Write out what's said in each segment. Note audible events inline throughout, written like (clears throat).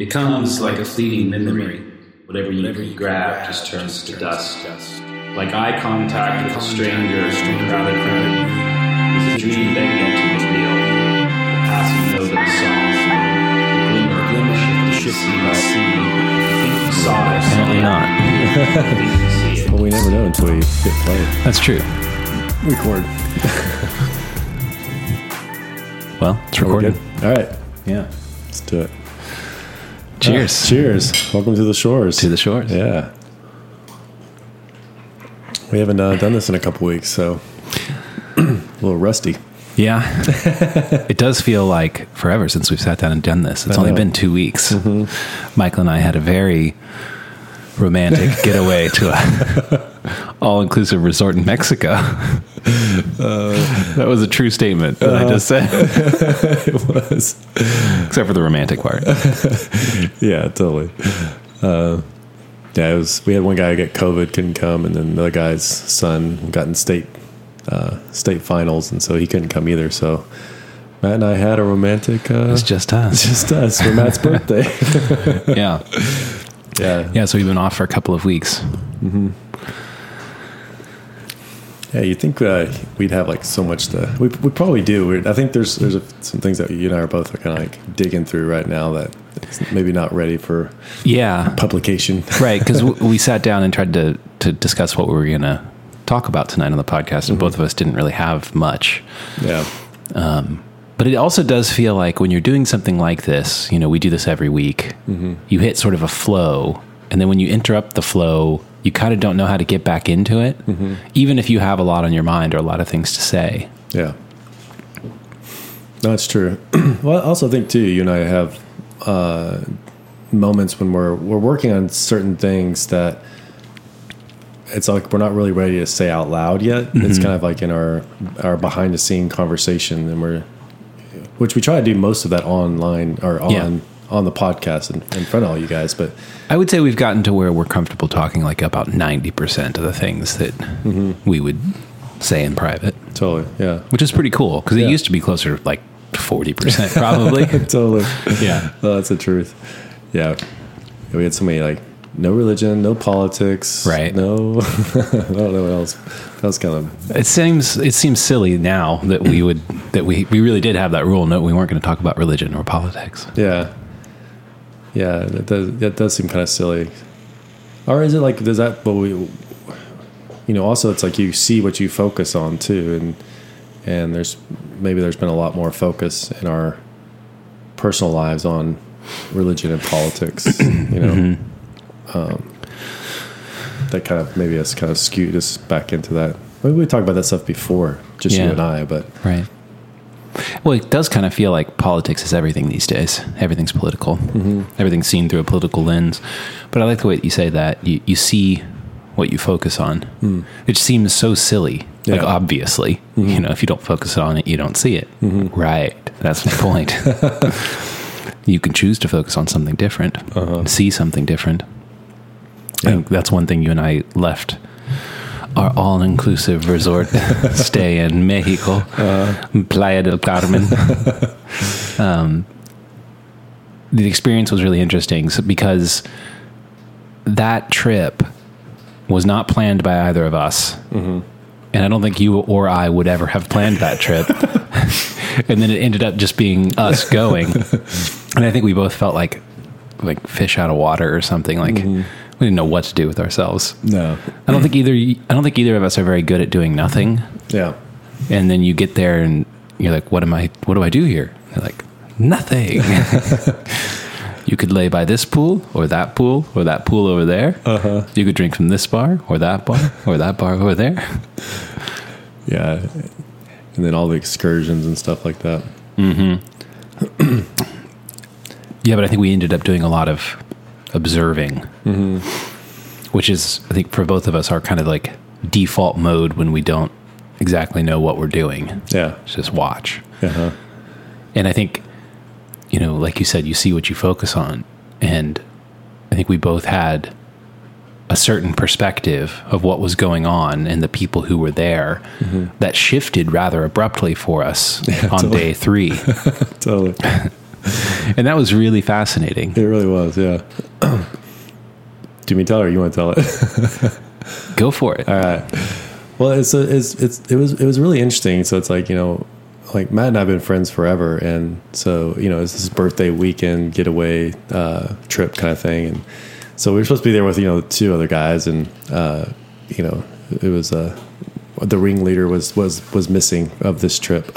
becomes like a fleeting memory. Whatever you, you grab just turns to dust. Like eye contact with a stranger in a crowded room is a dream begging to reveal. The passing note of a song, the glimmer, glimmer of the ship sea. I think you saw it. Apparently not. I think you. Well, we never know until we get play. That's true. Record. (laughs) Well, it's We're recorded. good? All right. Yeah. Let's do it. Cheers. Ah, cheers. Welcome to the shores. To the shores. Yeah. We haven't uh, done this in a couple weeks, so (clears throat) a little rusty. Yeah. it does feel like forever since we've sat down and done this. It's only been two weeks. Michael and I had a very romantic getaway to a (laughs) all inclusive resort in Mexico. that was a true statement that I just said, (laughs) it was. except for the romantic part. (laughs) Yeah, totally. Uh, yeah, it was. We had one guy get COVID, couldn't come, and then the other guy's son got in state uh, state finals, and so he couldn't come either. So Matt and I had a romantic. Uh, It's just us. just us for Matt's birthday. Yeah. Yeah, Yeah. So we've been off for a couple of weeks. Mm-hmm. Yeah, you think uh, we'd have like so much to? We, we probably do. We're, I think there's there's a, some things that you and I are both kind of like digging through right now that maybe not ready for Yeah. publication. (laughs) right because we sat down and tried to to discuss what we were going to talk about tonight on the podcast and mm-hmm. both of us didn't really have much yeah, um, but it also does feel like when you're doing something like this you know we do this every week mm-hmm. you hit sort of a flow and then when you interrupt the flow you kind of don't know how to get back into it mm-hmm. even if you have a lot on your mind or a lot of things to say yeah. That's true. (clears throat) well, I also think too. You and I have uh, moments when we're we're working on certain things that it's like we're not really ready to say out loud yet. It's mm-hmm. kind of like in our our behind the scene conversation, and we're which we try to do most of that online or on Yeah. on the podcast in, in front of all you guys. But I would say we've gotten to where we're comfortable talking like about 90% of the things that mm-hmm. we would say in private, totally, yeah, which is pretty cool because Yeah. it used to be closer to like 40% probably. (laughs) totally, yeah. Oh, that's the truth. Yeah, we had so many like no religion, no politics, Right. No, (laughs) I don't know what else. That was kind of It seems it seems silly now that we would that we we really did have that rule. No, we weren't going to talk about religion or politics. yeah, yeah. That does that does seem kind of silly. Or is it like does that? But we, you know, also it's like you see what you focus on too, and and there's maybe there's been a lot more focus in our personal lives on religion and politics. You know, um, that kind of maybe has kind of skewed us back into that. Maybe we talked about that stuff before, just Yeah. you and I, but Right. Well, it does kind of feel like politics is everything these days. Everything's political. Mm-hmm. Everything's seen through a political lens. But I like the way that you say that. You you see what you focus on. Hmm. It seems so silly. Like Yeah. obviously, mm-hmm. you know, if you don't focus on it, you don't see it. Mm-hmm. Right. That's the point. (laughs) you can choose to focus on something different, uh-huh. see something different. I think that's one thing you and I left our all-inclusive resort (laughs) stay in Mexico, uh-huh. Playa del Carmen. (laughs) um, the experience was really interesting because that trip was not planned by either of us, mm-hmm. and I don't think you or I would ever have planned that trip. (laughs) and then it ended up just being us going, and I think we both felt like like fish out of water or something. Like mm-hmm. We didn't know what to do with ourselves. no, I don't think either. I don't think either of us are very good at doing nothing. yeah, And then you get there and you're like, "What am I? What do I do here?" They're like, "Nothing." (laughs) you could lay by this pool or that pool or that pool over there. Uh-huh. You could drink from this bar or that bar or that bar over there. (laughs) yeah, and then all the excursions and stuff like that. (clears throat) Yeah, but I think we ended up doing a lot of observing, which is, I think, for both of us, our kind of like default mode when we don't exactly know what we're doing. Yeah, It's just watch. uh-huh. And I think, you know, like you said, you see what you focus on. And I think we both had a certain perspective of what was going on and the people who were there that shifted rather abruptly for us (laughs) on totally. day three. (laughs) totally. (laughs) (laughs) and that was really fascinating. It really was, yeah. (clears throat) Do you mean tell her? Or you want to tell it? (laughs) Go for it. All right. Well, it's, a, it's it's it was it was really interesting. So it's like you know, like Matt and I've been friends forever, and so you know, it's this birthday weekend getaway uh, trip kind of thing, and so we were supposed to be there with you know two other guys, and uh, you know, it was uh, the ringleader was was was missing of this trip, (laughs)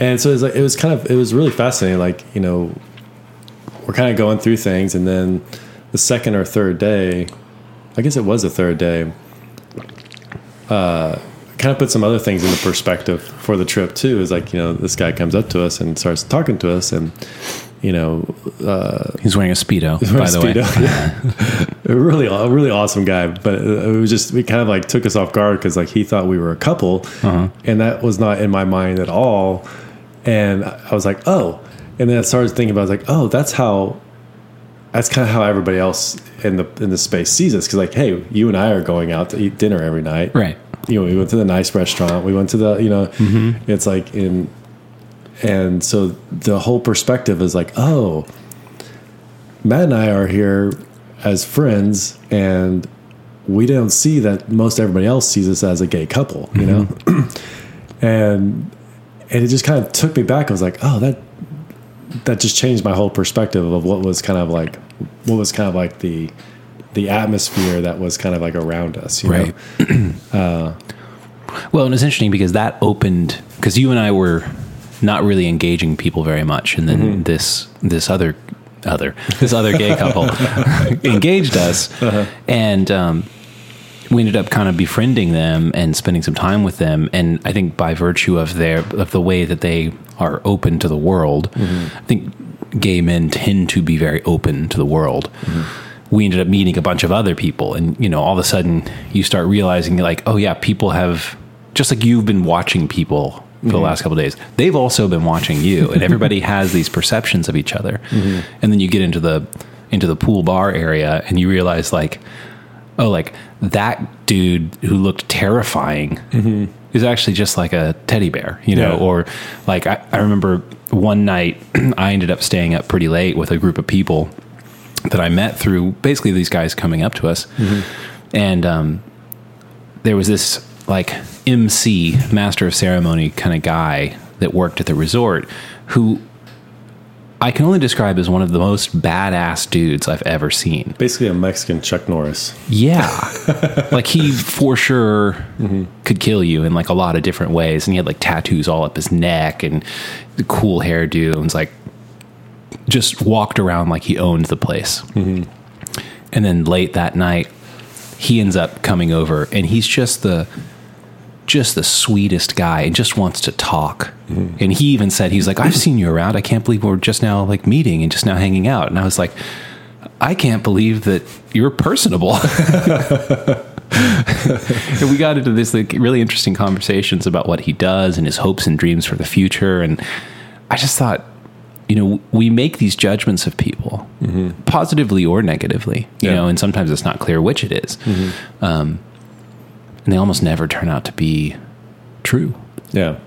and so it was like it was kind of it was really fascinating. Like you know, we're kind of going through things, and then the second or third day, I guess it was the third day. Uh, kind of put some other things into perspective for the trip too. Is like you know this guy comes up to us and starts talking to us, and you know uh, He's wearing a speedo, by the way. Speedo. (laughs) (laughs) a really, a really awesome guy. But it was just we kind of like took us off guard because like he thought we were a couple, Uh-huh. and that was not in my mind at all. And I was like, oh. And then I started thinking about, it, I was like, oh, that's how. That's kind of how everybody else in the in the space sees us. Because like, hey, you and I are going out to eat dinner every night, Right. you know, we went to the nice restaurant. We went to the, you know, Mm-hmm. it's like in, and so the whole perspective is like, oh, Matt and I are here as friends, and we don't see that most everybody else sees us as a gay couple, you know, (clears throat) and and it just kind of took me back. I was like, oh, that that just changed my whole perspective of what was kind of like what was kind of like the the atmosphere that was kind of like around us, you Right. know? (clears throat) Well, and it's interesting because that opened because you and I were not really engaging people very much, and then Mm-hmm. this this other other this other gay couple (laughs) (laughs) engaged us, Uh-huh. and um, we ended up kind of befriending them and spending some time with them. And I think by virtue of their of the way that they are open to the world, Mm-hmm. I think gay men tend to be very open to the world. Mm-hmm. We ended up meeting a bunch of other people, and you know, all of a sudden, you start realizing, like, oh yeah, people have just like you've been watching people for the mm-hmm. last couple of days. They've also been watching you, and everybody (laughs) has these perceptions of each other. Mm-hmm. And then you get into the into the pool bar area, and you realize, like, oh, like that dude who looked terrifying is actually just like a teddy bear, you know? Yeah. Or like, I, I remember one night (clears throat) I ended up staying up pretty late with a group of people that I met through basically these guys coming up to us. And um, there was this like MC, master of ceremony kind of guy that worked at the resort who I can only describe as one of the most badass dudes I've ever seen. Basically, a Mexican Chuck Norris. Yeah. (laughs) like he for sure could kill you in like a lot of different ways. And he had like tattoos all up his neck and the cool hairdo and was like just walked around like he owned the place. Mm-hmm. And then late that night, he ends up coming over and he's just the just the sweetest guy and just wants to talk. And he even said, he's like, I've seen you around. I can't believe we're just now like meeting and just now hanging out. And I was like, I can't believe that you're personable. (laughs) and we got into this like really interesting conversations about what he does and his hopes and dreams for the future. And I just thought, you know, we make these judgments of people, positively or negatively, you Yeah. know, and sometimes it's not clear which it is. Um, and they almost never turn out to be true. Yeah.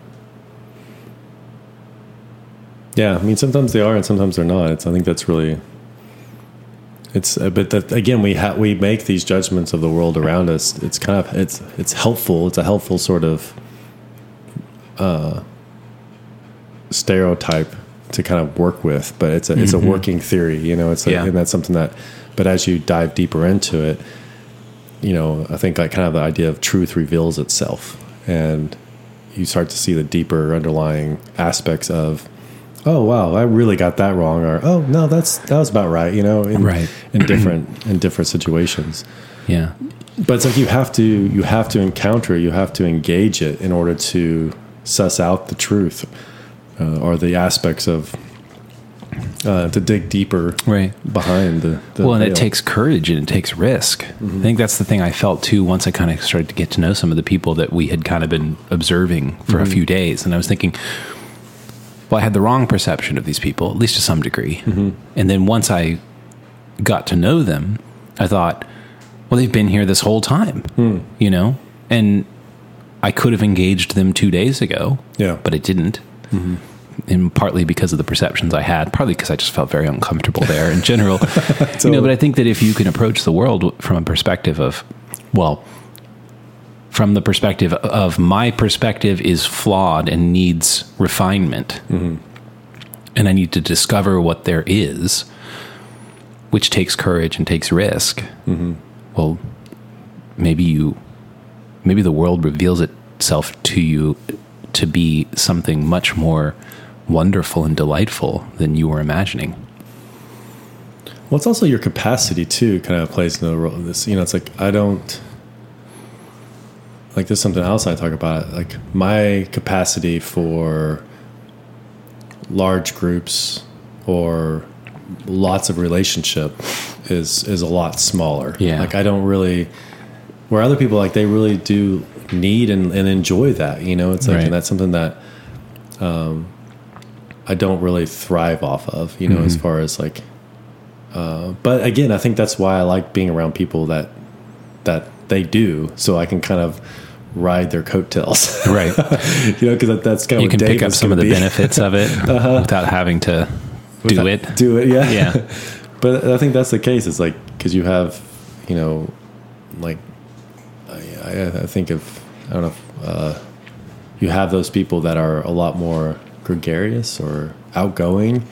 Yeah, I mean, sometimes they are, and sometimes they're not. It's, I think that's really. It's, uh, but that, again, we ha- we make these judgments of the world around us. It's kind of it's it's helpful. It's a helpful sort of uh, stereotype to kind of work with, but it's a it's a working theory. You know, it's a, Yeah. and that's something that. But as you dive deeper into it, you know, I think like kind of the idea of truth reveals itself, and you start to see the deeper underlying aspects of, oh wow, I really got that wrong, or oh no, that's that was about right, you know, in, Right. in different in different situations. Yeah. But it's like you have to you have to encounter, you have to engage it in order to suss out the truth uh, or the aspects of uh, to dig deeper Right. behind the. the well, and it takes courage and it takes risk. Mm-hmm. I think that's the thing I felt too once I kind of started to get to know some of the people that we had kind of been observing for a mm-hmm. few days. And I was thinking, well, I had the wrong perception of these people, at least to some degree. Mm-hmm. And then once I got to know them, I thought, well, they've been here this whole time, hmm. you know? And I could have engaged them two days ago, Yeah. but it didn't. And partly because of the perceptions I had, partly because I just felt very uncomfortable there in general. (laughs) You know, but I think that if you can approach the world from a perspective of, well, from the perspective of my perspective is flawed and needs refinement, mm-hmm. and I need to discover what there is, which takes courage and takes risk. Mm-hmm. Well, maybe you, maybe the world reveals itself to you to be something much more wonderful and delightful than you were imagining. Well, it's also your capacity too, kind of plays no role in this. You know, it's like I don't like there's something else I talk about. Like my capacity for large groups or lots of relationship is is a lot smaller. Yeah. Like I don't really where other people like they really do need and, and enjoy that. You know, it's like Right. and that's something that um I don't really thrive off of, you know, as far as like uh but again, I think that's why I like being around people that that they do so I can kind of ride their coattails. Right. (laughs) you know, because that, that's kind of You can pick up some of the be. benefits of it (laughs) without having to do it. Do it, yeah. Yeah. (laughs) but I think that's the case. It's like because you have, you know, like I, I, I think of I don't know, if, uh, you have those people that are a lot more gregarious or outgoing.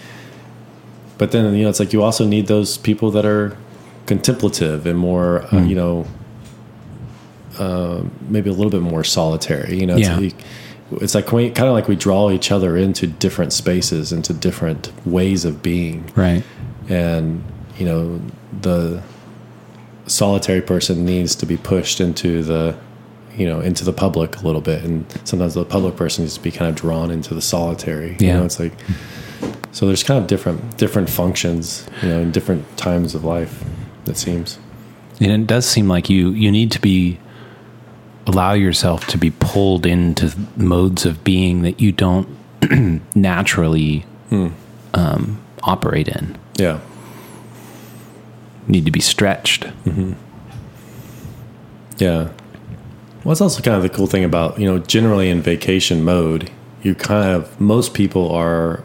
But then you know, it's like you also need those people that are contemplative and more, uh, you know, uh, maybe a little bit more solitary. You know, it's, Yeah. like, it's like we, kind of like we draw each other into different spaces, into different ways of being Right. and you know the solitary person needs to be pushed into the you know into the public a little bit and sometimes the public person needs to be kind of drawn into the solitary you Yeah. know it's like so there's kind of different different functions you know in different times of life it seems And it does seem like you you need to be allow yourself to be pulled into modes of being that you don't (clears throat) naturally um, operate in. yeah need to be stretched. mm-hmm. Yeah. Well, it's also kind of the cool thing about, you know, generally in vacation mode, you kind of, most people are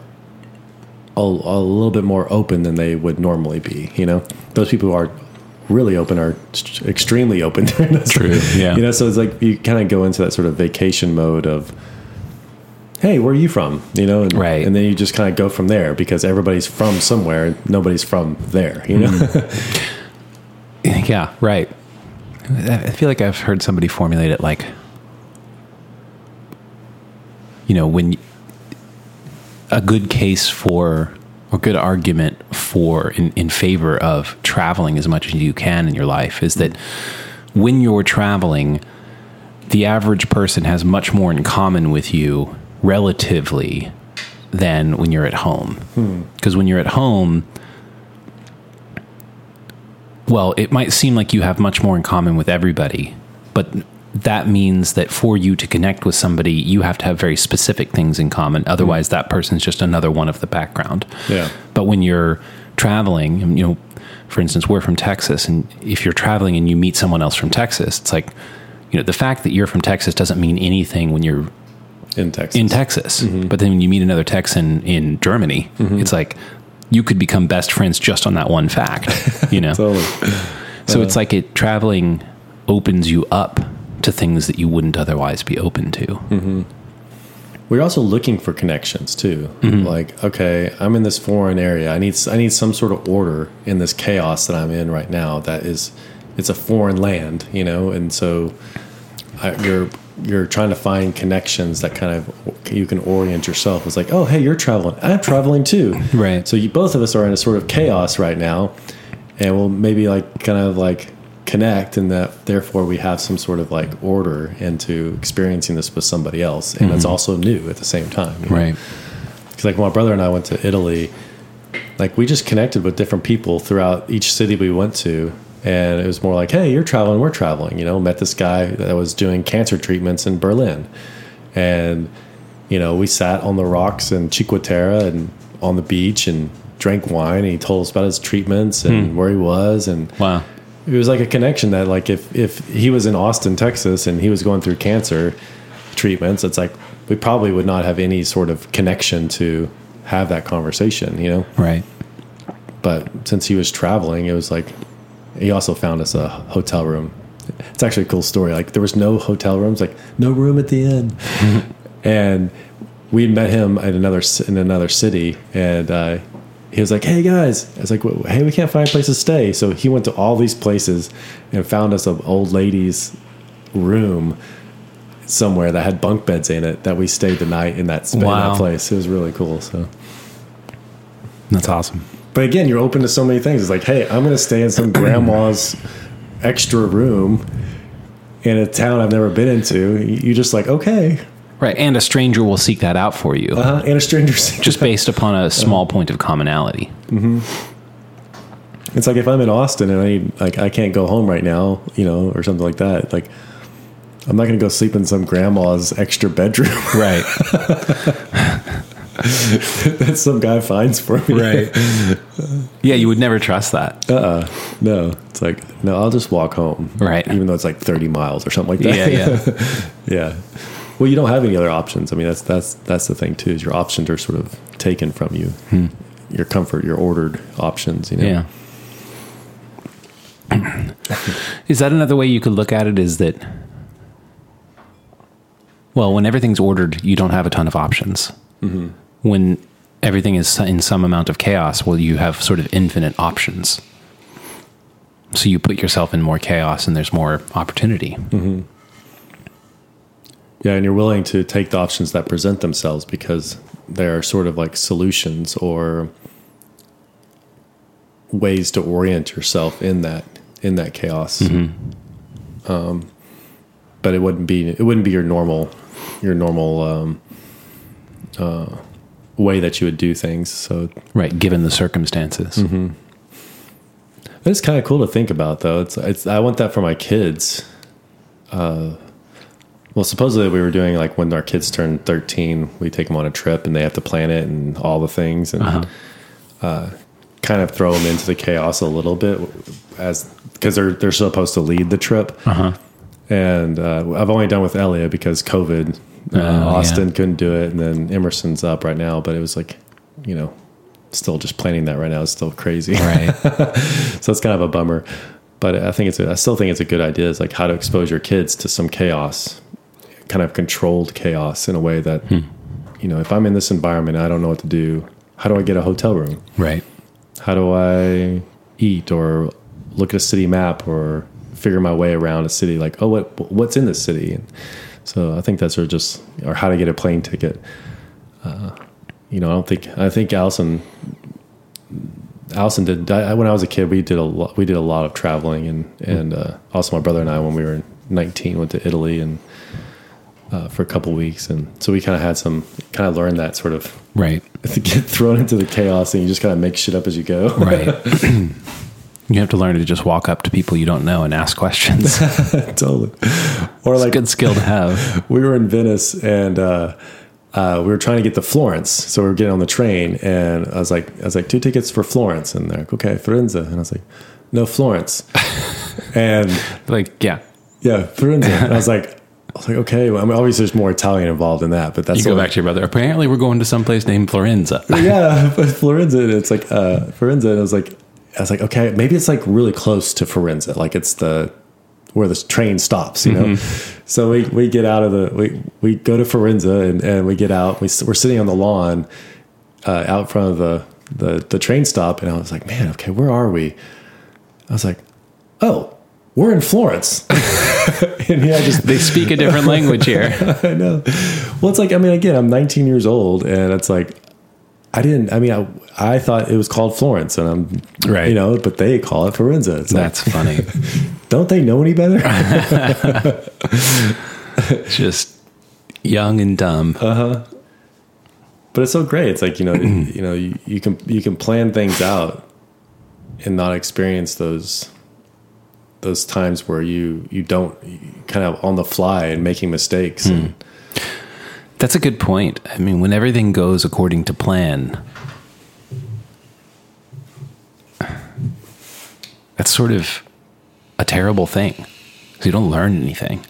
a, a little bit more open than they would normally be, you know? Those people who are really open are extremely open (laughs) during this. True, yeah. You know, so it's like you kind of go into that sort of vacation mode of, hey, where are you from? You know, and, Right. and then you just kind of go from there because everybody's from somewhere, and nobody's from there, you know? Mm-hmm. (laughs) Yeah, right. I feel like I've heard somebody formulate it like, you know, when a good case for or good argument for in, in favor of traveling as much as you can in your life is that when you're traveling, the average person has much more in common with you relatively than when you're at home. Hmm. Because when you're at home, well, it might seem like you have much more in common with everybody, but that means that for you to connect with somebody, you have to have very specific things in common. Mm-hmm. Otherwise, that person's just another one of the background. Yeah. But when you're traveling, you know, for instance, we're from Texas, and if you're traveling and you meet someone else from Texas, it's like, you know, the fact that you're from Texas doesn't mean anything when you're in Texas. in Texas. Mm-hmm. But then when you meet another Texan in Germany, mm-hmm. it's like you could become best friends just on that one fact, you know? (laughs) Totally. so it's like it traveling opens you up to things that you wouldn't otherwise be open to. We're also looking for connections too. Mm-hmm. Like, okay, I'm in this foreign area. I need I need some sort of order in this chaos that I'm in right now. That is, it's a foreign land, you know, and so I, you're you're trying to find connections that kind of you can orient yourself. It's like, oh, hey, you're traveling. I'm traveling too. (laughs) Right. So you both of us are in a sort of chaos right now, and we'll maybe like kind of like connect, and that therefore we have some sort of like order into experiencing this with somebody else, and it's mm-hmm. also new at the same time. Right. Because like my brother and I went to Italy, like we just connected with different people throughout each city we went to, and it was more like, hey, you're traveling, we're traveling. You know, met this guy that was doing cancer treatments in Berlin, and you know we sat on the rocks in Cinque Terre and on the beach and drank wine. And he told us about his treatments and hmm. where he was, and Wow. it was like a connection that like if if he was in Austin, Texas, and he was going through cancer treatments, it's like we probably would not have any sort of connection to have that conversation, you know. Right. But since he was traveling, it was like he also found us a hotel room. It's actually a cool story. Like there was no hotel rooms, like no room at the inn, (laughs) and we met him at another in another city, and uh, he was like, "Hey guys," I was like, "Hey, we can't find a place to stay." So he went to all these places and found us an old lady's room somewhere that had bunk beds in it that we stayed the night in that, in Wow. that place. It was really cool. So. That's awesome. But again, you're open to so many things. It's like, hey, I'm going to stay in some (clears throat) grandma's extra room in a town I've never been into. You're just like, okay. Right. And a stranger will seek that out for you Uh-huh. And a stranger. just based upon a small point of commonality. it's like if I'm in Austin and I need, like, I can't go home right now, you know, or something like that. Like, I'm not going to go sleep in some grandma's extra bedroom Right. (laughs) (laughs) that some guy finds for me. Right. (laughs) yeah, you would never trust that. Uh-uh. No. It's like, no, I'll just walk home. Right. Even though it's like 30 miles or something like that. Yeah, yeah. (laughs) Yeah. Well, you don't have any other options. I mean, that's that's that's the thing too. Is your options are sort of taken from you. Hmm. Your comfort, your ordered options. You know. Yeah. (coughs) is that another way you could look at it? Is that, well, when everything's ordered, you don't have a ton of options. Mm-hmm. When everything is in some amount of chaos, well, you have sort of infinite options. So you put yourself in more chaos and there's more opportunity. Yeah, and you're willing to take the options that present themselves because they're sort of like solutions or ways to orient yourself in that in that chaos. Um, but it wouldn't be it wouldn't be your normal your normal um, uh, way that you would do things. So Right. Given the circumstances. It's kind of cool to think about, though. It's, it's I want that for my kids. Uh, well, supposedly we were doing like when our kids turn thirteen, we take them on a trip and they have to plan it and all the things and uh kind of throw them into the chaos a little bit as because they're they're supposed to lead the trip. And uh, I've only done with Elliot because COVID. Uh, yeah. Austin couldn't do it, and then Emerson's up right now. But it was like, you know, still just planning that right now is still crazy. Right. (laughs) so it's kind of a bummer. But I think it's a, I still think it's a good idea. Is like how to expose your kids to some chaos, kind of controlled chaos in a way that, you know, if I'm in this environment, I don't know what to do. How do I get a hotel room? right. How do I eat or look at a city map or figure my way around a city? Like, oh, what what's in this city? And so I think that's sort of just or how to get a plane ticket. Uh, you know, I don't think I think Allison Allison did. I, when I was a kid, we did a lot. We did a lot of traveling, and and uh, also my brother and I, when we were 19, went to Italy and uh, for a couple weeks, and so we kind of had some kind of learned that sort of Right. to (laughs) get thrown into the chaos, and you just kind of make shit up as you go. Right. (laughs) you have to learn to just walk up to people you don't know and ask questions. (laughs) totally. Or like Good skill to have. (laughs) we were in Venice and uh, uh, we were trying to get to Florence, so we were getting on the train, and I was like, I was like, two tickets for Florence, and they're like, okay, Firenze, and I was like, no, Florence, (laughs) and Like, yeah. yeah, Firenze, and I was like, I was like, okay, well, I mean, obviously there's more Italian involved in that, but that's You go back to your brother. Apparently, we're going to someplace named Florenza. yeah, but Firenze, and it's like uh, Firenze, and I was like, I was like, okay, maybe it's like really close to Firenze, like it's the where the train stops, you know. So we, we get out of the we we go to Firenze and, and we get out. we, we're sitting on the lawn uh, out front of the, the the train stop, and I was like, man, okay, where are we? I was like, oh, we're in Florence. (laughs) and yeah, just They speak a different language here. (laughs) I know. Well, it's like I mean, again, I'm 19 years old, and it's like I didn't. I mean, I, I thought it was called Florence, and I'm Right. You know, but they call it Firenze. It's That's funny. (laughs) don't they know any better? (laughs) (laughs) Just young and dumb. Uh huh. But it's so great. It's like you know, you know, you, you can you can plan things out and not experience those those times where you you don't kind of on the fly and making mistakes. And, That's a good point. I mean, when everything goes according to plan, that's sort of a terrible thing because you don't learn anything.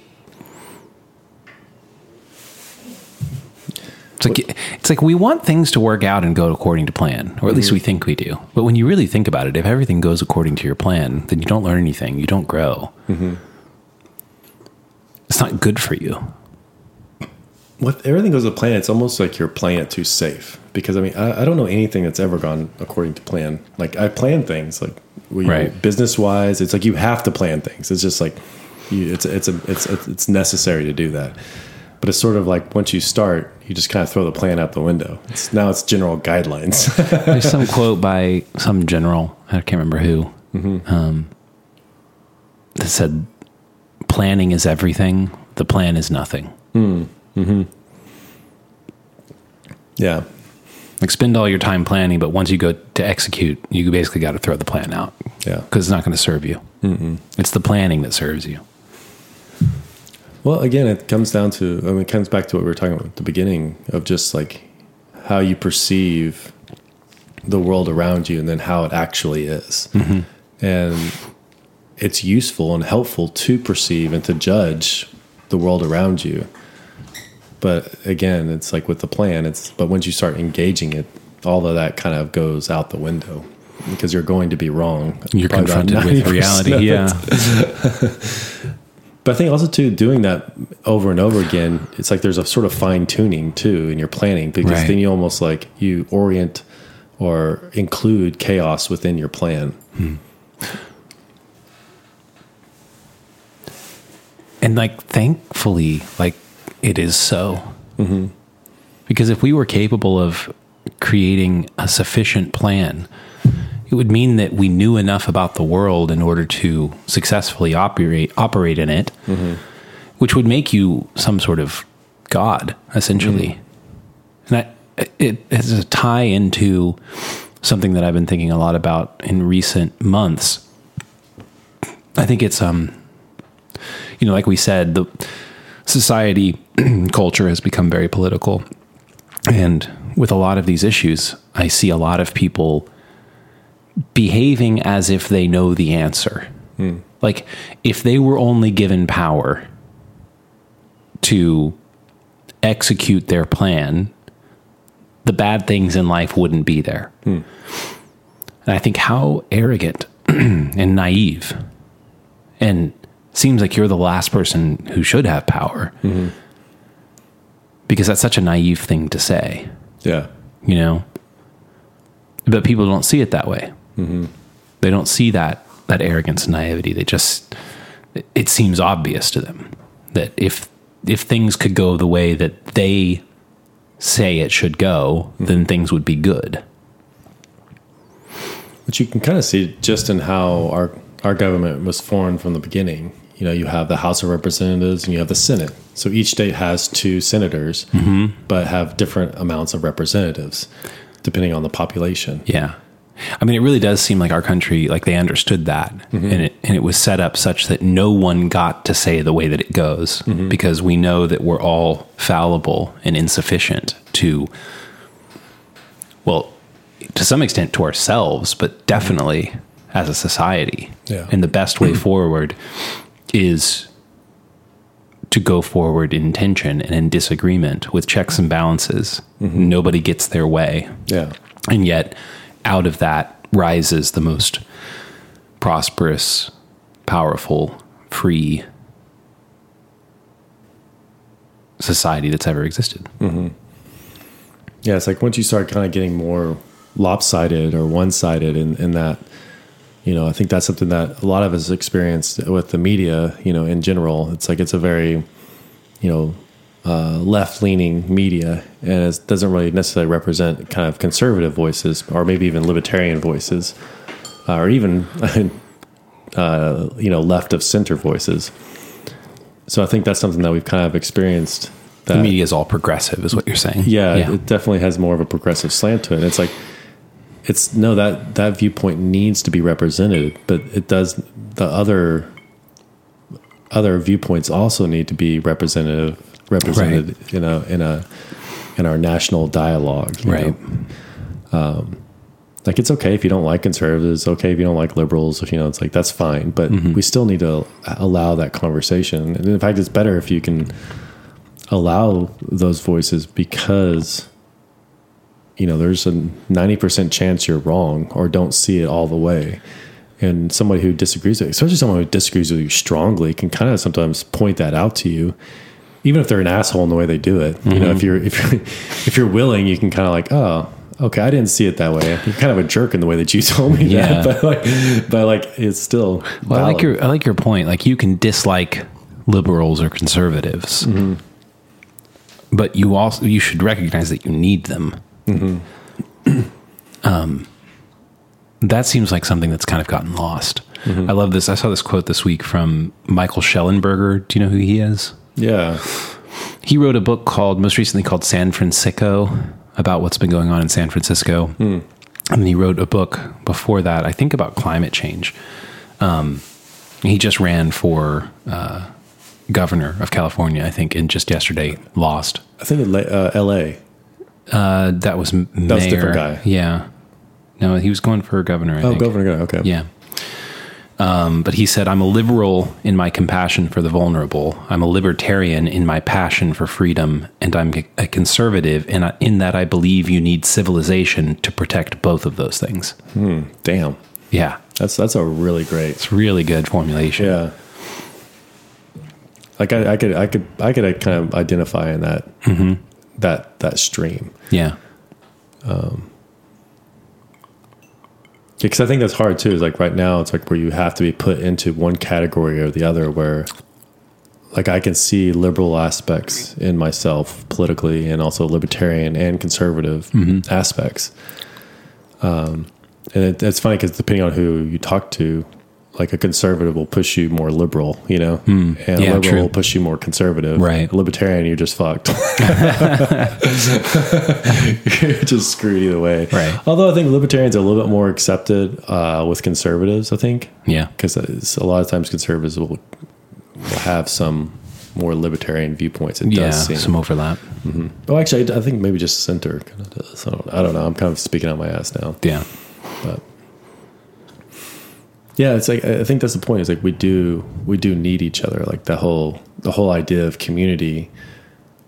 It's like it's like we want things to work out and go according to plan, or at least we mm-hmm. think we do. But when you really think about it, if everything goes according to your plan, then you don't learn anything, you don't grow. Mm-hmm. It's not good for you. With everything goes to plan, it's almost like you're playing it too safe. Because I mean, I, I don't know anything that's ever gone according to plan. Like I plan things, like we, Right. business wise, it's like you have to plan things. It's just like you, it's it's a it's it's necessary to do that. But it's sort of like once you start, you just kind of throw the plan out the window. It's, now it's general guidelines. (laughs) There's some quote by some general, I can't remember who, um, that said, "Planning is everything. The plan is nothing." Mm-hmm. yeah, Like spend all your time planning, but once you go to execute, you basically got to throw the plan out yeah. because it's not going to serve you. Mm-hmm. It's the planning that serves you. Well, again, it comes down to, I mean, it comes back to what we were talking about at the beginning of just like how you perceive the world around you and then how it actually is. Mm-hmm. And it's useful and helpful to perceive and to judge the world around you. But again, it's like with the plan, it's, but once you start engaging it, all of that kind of goes out the window because you're going to be wrong. You're confronted with (laughs) reality. Yeah. But I think also too doing that over and over again, it's like there's a sort of fine tuning too in your planning because Right. then you almost like you orient or include chaos within your plan. Hmm. And like, thankfully, like it is so. Mm-hmm. Because if we were capable of creating a sufficient plan, it would mean that we knew enough about the world in order to successfully operate operate in it, mm-hmm. which would make you some sort of god, essentially. Mm-hmm. And I, it has a tie into something that I've been thinking a lot about in recent months. I think it's um you know, like we said, the society (clears throat) culture has become very political. And with a lot of these issues, I see a lot of people behaving as if they know the answer. Hmm. Like if they were only given power to execute their plan, the bad things in life wouldn't be there. Hmm. And I think how arrogant (clears throat) and naive and seems like you're the last person who should have power mm-hmm. Because that's such a naive thing to say Yeah. you know? But people don't see it that way. Mm-hmm. They don't see that that arrogance and naivety. They just it seems obvious to them that if if things could go the way that they say it should go mm-hmm. then things would be good. Which you can kind of see just in how our our government was formed from the beginning. You know, you have the House of Representatives and you have the Senate. So each state has two senators, mm-hmm. but have different amounts of representatives depending on the population. Yeah. I mean, it really does seem like our country, like they understood that, mm-hmm. and it and it was set up such that no one got to say the way that it goes mm-hmm. because we know that we're all fallible and insufficient to, well, to some extent to ourselves, but definitely as a society. Yeah. And the best way forward is to go forward in tension and in disagreement with checks and balances. Mm-hmm. Nobody gets their way. Yeah. And yet, out of that rises the most prosperous, powerful, free society that's ever existed. Mm-hmm. Yeah, it's like once you start kind of getting more lopsided or one sided in, in that, you know, I think that's something that a lot of us experience with the media, you know, in general. It's like it's a very, you know, uh, left leaning media and it doesn't really necessarily represent kind of conservative voices or maybe even libertarian voices uh, or even, (laughs) uh, you know, left of center voices. So I think that's something that we've kind of experienced. That The media is all progressive, is what you're saying. yeah, it definitely has more of a progressive slant to it. It's like it's no that that viewpoint needs to be represented, but it does the other other viewpoints also need to be representative represented in a in a in our national dialogue. you right. know? Like it's okay if you don't like conservatives, it's okay if you don't like liberals, if you know, it's like that's fine. But mm-hmm. we still need to allow that conversation. And in fact it's better if you can allow those voices because you know there's a 90% chance you're wrong or don't see it all the way and somebody who disagrees with you, especially someone who disagrees with you strongly can kind of sometimes point that out to you even if they're an asshole in the way they do it you know if you're if you're (laughs) if you're willing you can kind of like oh okay i didn't see it that way you're kind of a jerk in the way that you (laughs) told me Yeah. that but like but like it's still Well, I like your I like your point. Like you can dislike liberals or conservatives, Mm-hmm. but you also you should recognize that you need them. Mm-hmm. (clears throat) um, that seems like something that's kind of gotten lost. Mm-hmm. I love this. I saw this quote this week from Michael Shellenberger. Do you know who he is? yeah He wrote a book called most recently called San Francisco about what's been going on in San Francisco. Hmm. And then he wrote a book before that, I think about climate change. Um, he just ran for uh, governor of California, I think, and just yesterday lost. i think la- uh, la Uh, that was mayor. was a different guy. Yeah. No, he was going for governor. I oh think. governor okay Yeah. Um, but he said, I'm a liberal in my compassion for the vulnerable. I'm a libertarian in my passion for freedom. And I'm a conservative in, in that I believe you need civilization to protect both of those things. damn Yeah. that's that's a really great It's really good formulation. Yeah. Like I, I could, I could, I could kind of identify in that, that, that stream. Yeah. Um, Because I think that's hard too. Is like right now, it's like where you have to be put into one category or the other. Where, like, I can see liberal aspects in myself politically, and also libertarian and conservative aspects. Um, and it, it's funny because depending on who you talk to, like a conservative will push you more liberal, you know, and a Yeah, liberal true. will push you more conservative. Right. A libertarian, you're just fucked. (laughs) you're just screwed either way. Right. Although I think libertarians are a little bit more accepted uh, with conservatives. I think Yeah. because a lot of times conservatives will, will have some more libertarian viewpoints. It Yeah. does seem. Some overlap. oh, actually, I I think maybe just center kind of does. I don't, I don't know. I'm kind of speaking out my ass now. Yeah. But yeah, it's like I think that's the point. Is like we do we do need each other. Like the whole the whole idea of community.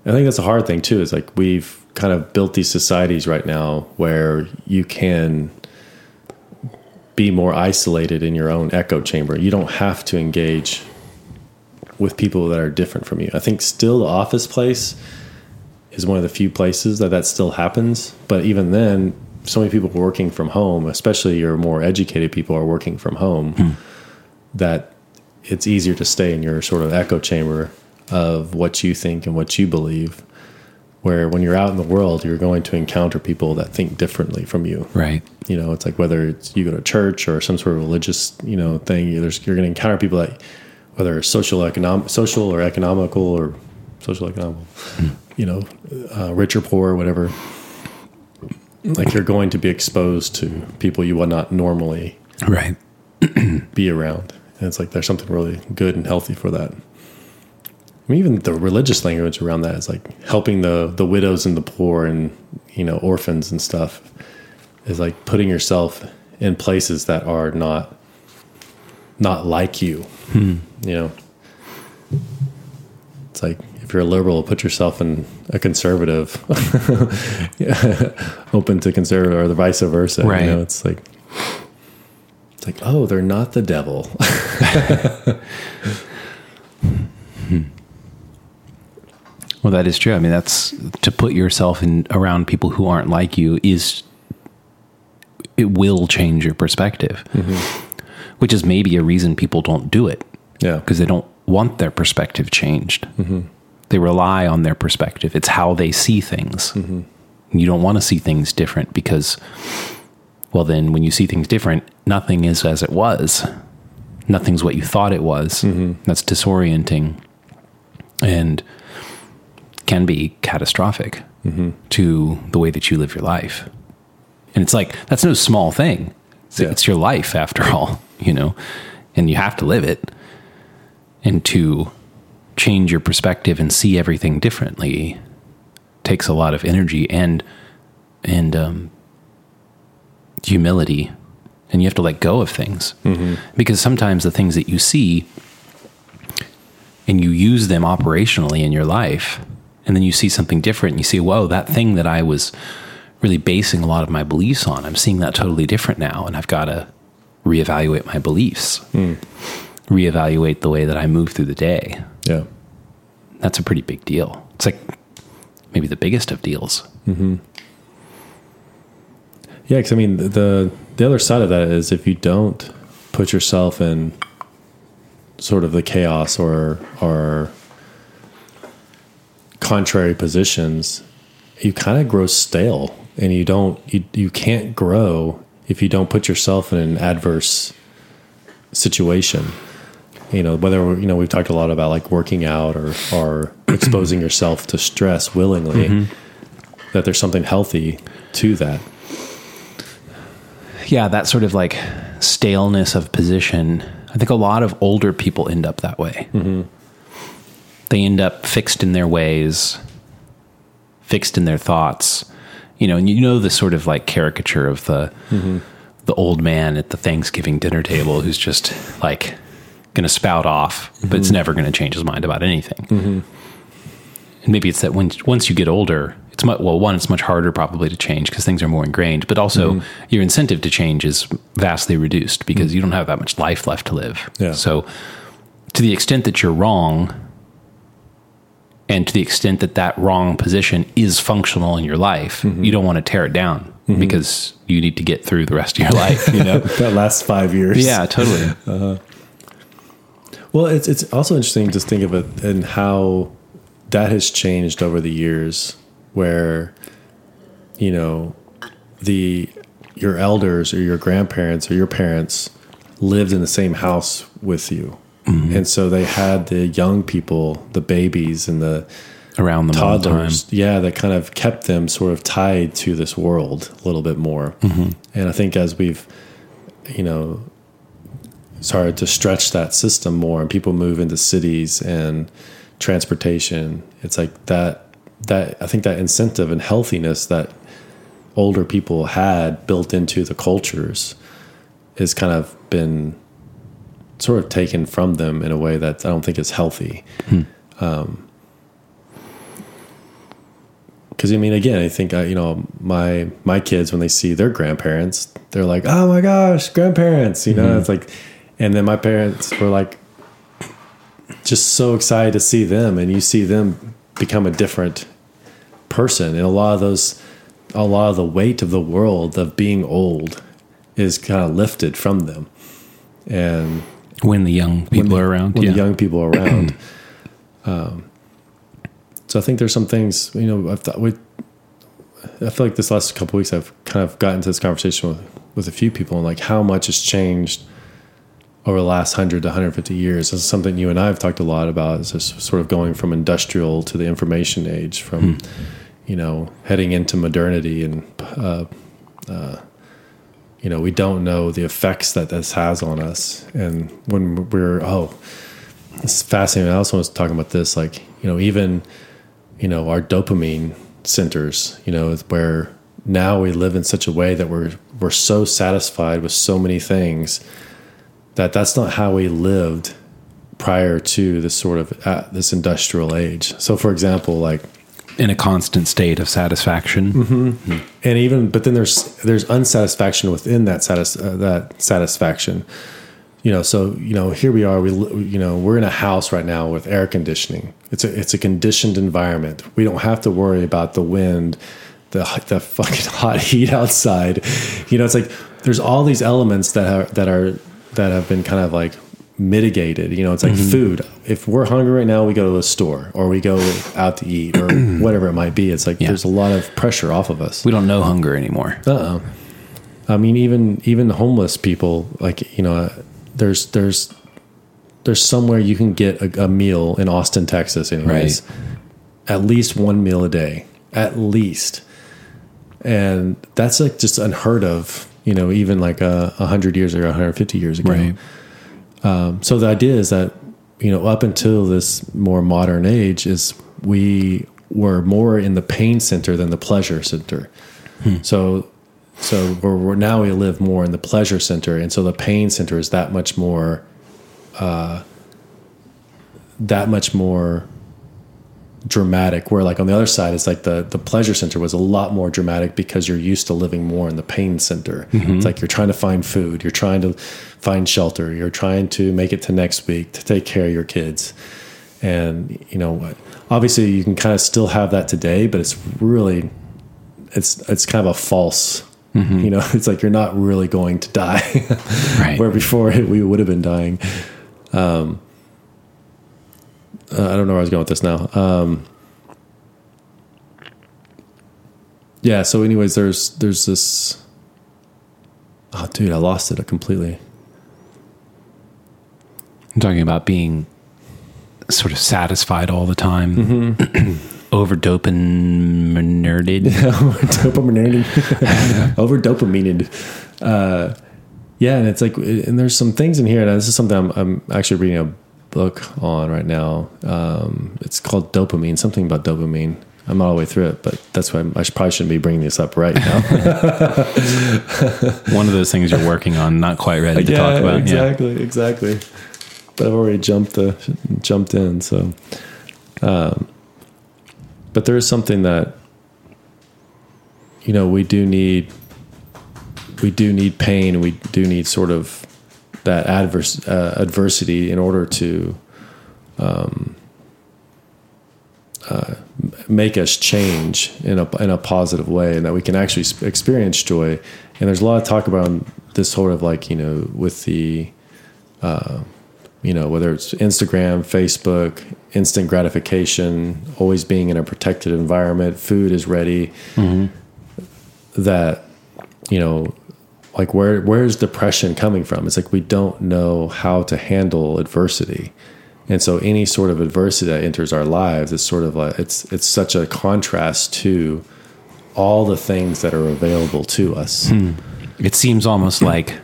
I think that's a hard thing too. Is like we've kind of built these societies right now where you can be more isolated in your own echo chamber. You don't have to engage with people that are different from you. I think still the office place is one of the few places that that still happens. But even then, so many people working from home, especially your more educated people are working from home, that it's easier to stay in your sort of echo chamber of what you think and what you believe. Where when you're out in the world, you're going to encounter people that think differently from you. Right. You know, it's like whether it's you go to church or some sort of religious, you know, thing. There's you're going to encounter people that, whether social economic, social or economical or social economical, you know, uh, rich or poor, whatever. Like you're going to be exposed to people you would not normally Right. (clears throat) be around, and it's like there's something really good and healthy for that. I mean, even the religious language around that is like helping the the widows and the poor and you know orphans and stuff is like putting yourself in places that are not not like you. Hmm. You know, it's like if you're a liberal, put yourself in a conservative, yeah, (laughs) open to conservative, or the vice versa. Right. You know, it's like it's like oh, they're not the devil. (laughs) Well, that is true. I mean, that's to put yourself in around people who aren't like you is it will change your perspective, mm-hmm. which is maybe a reason people don't do it yeah, because they don't want their perspective changed. Mm-hmm. They rely on their perspective. It's how they see things. Mm-hmm. You don't want to see things different because, well, then when you see things different, nothing is as it was. Nothing's what you thought it was. Mm-hmm. That's disorienting and can be catastrophic mm-hmm. to the way that you live your life. And it's like, that's no small thing. It's, Yeah. it's your life after all, you know, and you have to live it. And to change your perspective and see everything differently takes a lot of energy and, and, um, humility. And you have to let go of things. Because sometimes the things that you see and you use them operationally in your life and then you see something different and you see whoa that thing that i was really basing a lot of my beliefs on i'm seeing that totally different now and i've got to reevaluate my beliefs. Reevaluate the way that i move through the day Yeah. that's a pretty big deal it's like maybe the biggest of deals mm-hmm. Yeah, because I mean, the the other side of that is if you don't put yourself in sort of the chaos or or contrary positions, you kind of grow stale, and you don't you you can't grow if you don't put yourself in an adverse situation. You know, whether you know we've talked a lot about like working out or or (clears throat) exposing yourself to stress willingly. Mm-hmm. That there's something healthy to that. yeah, that sort of like staleness of position. I think a lot of older people end up that way. Mm-hmm. They end up fixed in their ways, fixed in their thoughts. You know, and you know the sort of like caricature of the mm-hmm. the old man at the Thanksgiving dinner table who's just like going to spout off, but it's mm-hmm. never going to change his mind about anything. Mm-hmm. And maybe it's that when once you get older, it's much, well, one, it's much harder probably to change because things are more ingrained, but also mm-hmm. your incentive to change is vastly reduced because you don't have that much life left to live. Yeah. So, to the extent that you're wrong, and to the extent that that wrong position is functional in your life, you don't want to tear it down because you need to get through the rest of your (laughs) life. You know? (laughs) that last five years. yeah, totally. (laughs) Uh-huh. Well, it's it's also interesting to think of it and how that has changed over the years, where you know the your elders or your grandparents or your parents lived in the same house with you, mm-hmm. and so they had the young people, the babies, and the Around the time. toddlers, yeah, that kind of kept them sort of tied to this world a little bit more. Mm-hmm. And I think as we've, you know, started to stretch that system more, and people move into cities and transportation, it's like that. That I think that incentive and healthiness that older people had built into the cultures has kind of been sort of taken from them in a way that I don't think is healthy. Hmm. Um, because I mean, again, I think uh, you know my my kids when they see their grandparents, they're like, "Oh my gosh, grandparents!" You know, mm-hmm. it's like, and then my parents were like, just so excited to see them, and you see them become a different person, and a lot of those, a lot of the weight of the world of being old is kind of lifted from them, and When the young people when are around. when yeah. the young people are around. (clears throat) um, so I think there's some things you know. I've thought we, I feel like this last couple weeks I've kind of gotten into this conversation with with a few people and like how much has changed over the last 100 to 150 years. This is something you and I have talked a lot about. Is this sort of going from industrial to the information age, from you know heading into modernity and. Uh, uh, you know, we don't know the effects that this has on us. And when we're, oh, it's fascinating. I also was talking about this, like, you know, even, you know, our dopamine centers, you know, where now we live in such a way that we're, we're so satisfied with so many things that that's not how we lived prior to this sort of, uh, this industrial age. So for example, like, in a constant state of satisfaction. and even but then there's there's unsatisfaction within that satis- uh, that satisfaction. You know so you know here we are We you know, we're in a house right now with air conditioning. It's a it's a conditioned environment. We don't have to worry about the wind the the fucking (laughs) hot heat outside. You know it's like there's all these elements that are that are that have been kind of like mitigated you know it's like mm-hmm. food if we're hungry right now we go to the store or we go out to eat or (clears throat) whatever it might be it's like Yeah. there's a lot of pressure off of us We don't know hunger anymore. uh-uh. I mean, even even homeless people, like you know, there's there's there's somewhere you can get a, a meal in Austin, Texas, anyways. At least one meal a day, at least, and that's like just unheard of. You know, even like a hundred years or 150 years ago. Right. Um, so the idea is that you know up until this more modern age is we were more in the pain center than the pleasure center. So so we're, we're now we live more in the pleasure center, and so the pain center is that much more, uh, that much more dramatic where like on the other side it's like the the pleasure center was a lot more dramatic because you're used to living more in the pain center. It's like you're trying to find food you're trying to find shelter you're trying to make it to next week to take care of your kids. And you know obviously you can kind of still have that today but it's really it's it's kind of a false you know (laughs) it's like you're not really going to die. Right. (laughs) where before we would have been dying. Um uh, i don't know where i was going with this now. Um yeah so anyways there's there's this oh dude i lost it completely. I'm talking about being sort of satisfied all the time, over dopaminerted. dopamine over dopamine uh yeah and it's like and there's some things in here and this is something i'm, I'm actually reading a book on right now. Um it's called dopamine something about dopamine. I'm not all the way through it but that's why i probably shouldn't be bringing this up right now. (laughs) One of those things you're working on, not quite ready to talk about. exactly exactly. But i've already jumped the jumped in so um but there is something that you know we do need we do need pain we do need sort of that adverse uh, adversity in order to um, uh, make us change in a in a positive way, and that we can actually experience joy. And there's a lot of talk about this sort of like you know with the uh, you know whether it's Instagram, Facebook, instant gratification, always being in a protected environment, food is ready. That you know like where where's depression coming from? It's like we don't know how to handle adversity. And so any sort of adversity that enters our lives is sort of like it's it's such a contrast to all the things that are available to us. Hmm. It seems almost hmm. like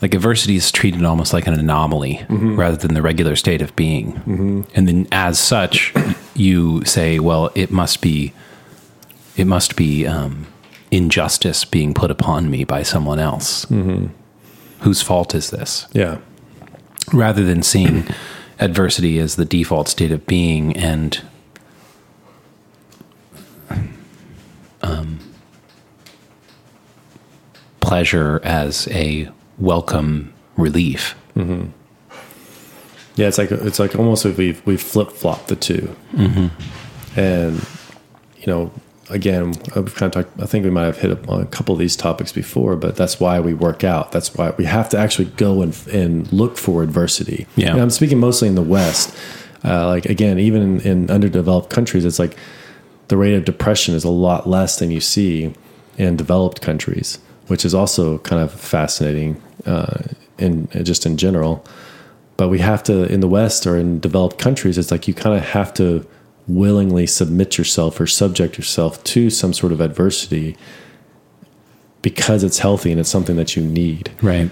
like adversity is treated almost like an anomaly mm-hmm. rather than the regular state of being. Mm-hmm. And then as such, you say, well, it must be it must be um, injustice being put upon me by someone else. Mm-hmm. Whose fault is this? yeah rather than seeing (clears throat) adversity as the default state of being and um, pleasure as a welcome relief. Mm-hmm. yeah it's like it's like almost if we've we've flip-flopped the 2 mm-hmm. and you know again i've kind of talked i think we might have hit on a couple of these topics before but that's why we work out. That's why we have to actually go and, and look for adversity. Yeah. And i'm speaking mostly in the west. Uh, like again even in, in underdeveloped countries it's like the rate of depression is a lot less than you see in developed countries which is also kind of fascinating uh, in just in general. But we have to in the west or in developed countries it's like you kind of have to willingly submit yourself or subject yourself to some sort of adversity because it's healthy and it's something that you need. Right.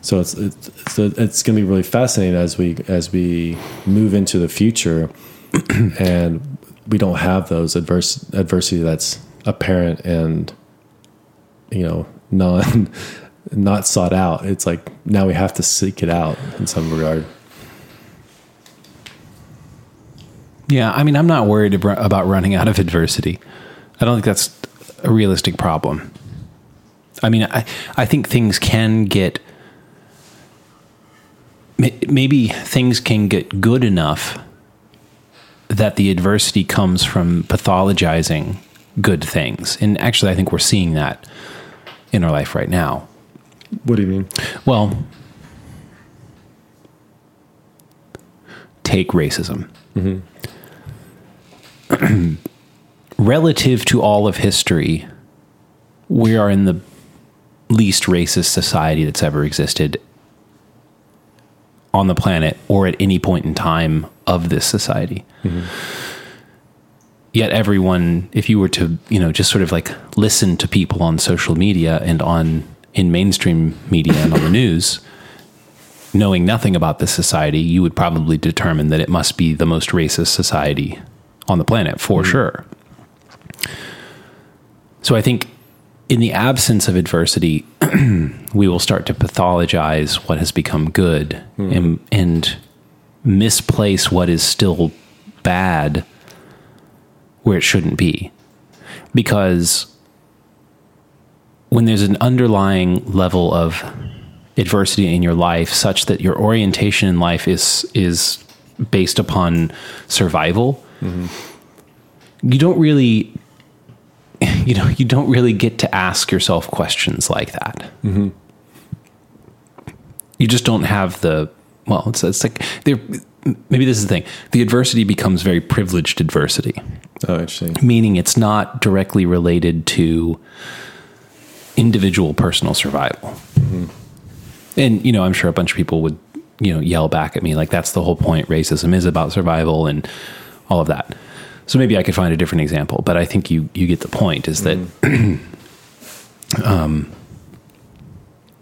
so it's it's, it's, it's going to be really fascinating as we as we move into the future (clears throat) and we don't have those adverse adversity that's apparent and you know non (laughs) not sought out. It's like now we have to seek it out in some regard Yeah, I mean, I'm not worried about running out of adversity. I don't think that's a realistic problem. I mean, I, I think things can get maybe things can get good enough that the adversity comes from pathologizing good things. And actually, I think we're seeing that in our life right now. what do you mean Well, take racism. Mm-hmm. (clears throat) Relative to all of history, we are in the least racist society that's ever existed on the planet or at any point in time of this society. Mm-hmm. Yet everyone, if you were to, you know, just sort of like listen to people on social media and on in mainstream media and on the news, knowing nothing about this society, you would probably determine that it must be the most racist society on the planet for mm-hmm. sure. So I think in the absence of adversity, (clears throat) we will start to pathologize what has become good mm-hmm. and, and misplace what is still bad where it shouldn't be. Because when there's an underlying level of adversity in your life such that your orientation in life is is based upon survival, you don't really (laughs) you know you don't really get to ask yourself questions like that. You just don't have the well. It's, it's like there. Maybe this is the thing. The adversity becomes very privileged adversity, Oh, interesting. meaning it's not directly related to individual personal survival. And you know, I'm sure a bunch of people would you know yell back at me like that's the whole point. Racism is about survival and all of that. So maybe I could find a different example, but I think you you get the point. Is that (clears throat) um,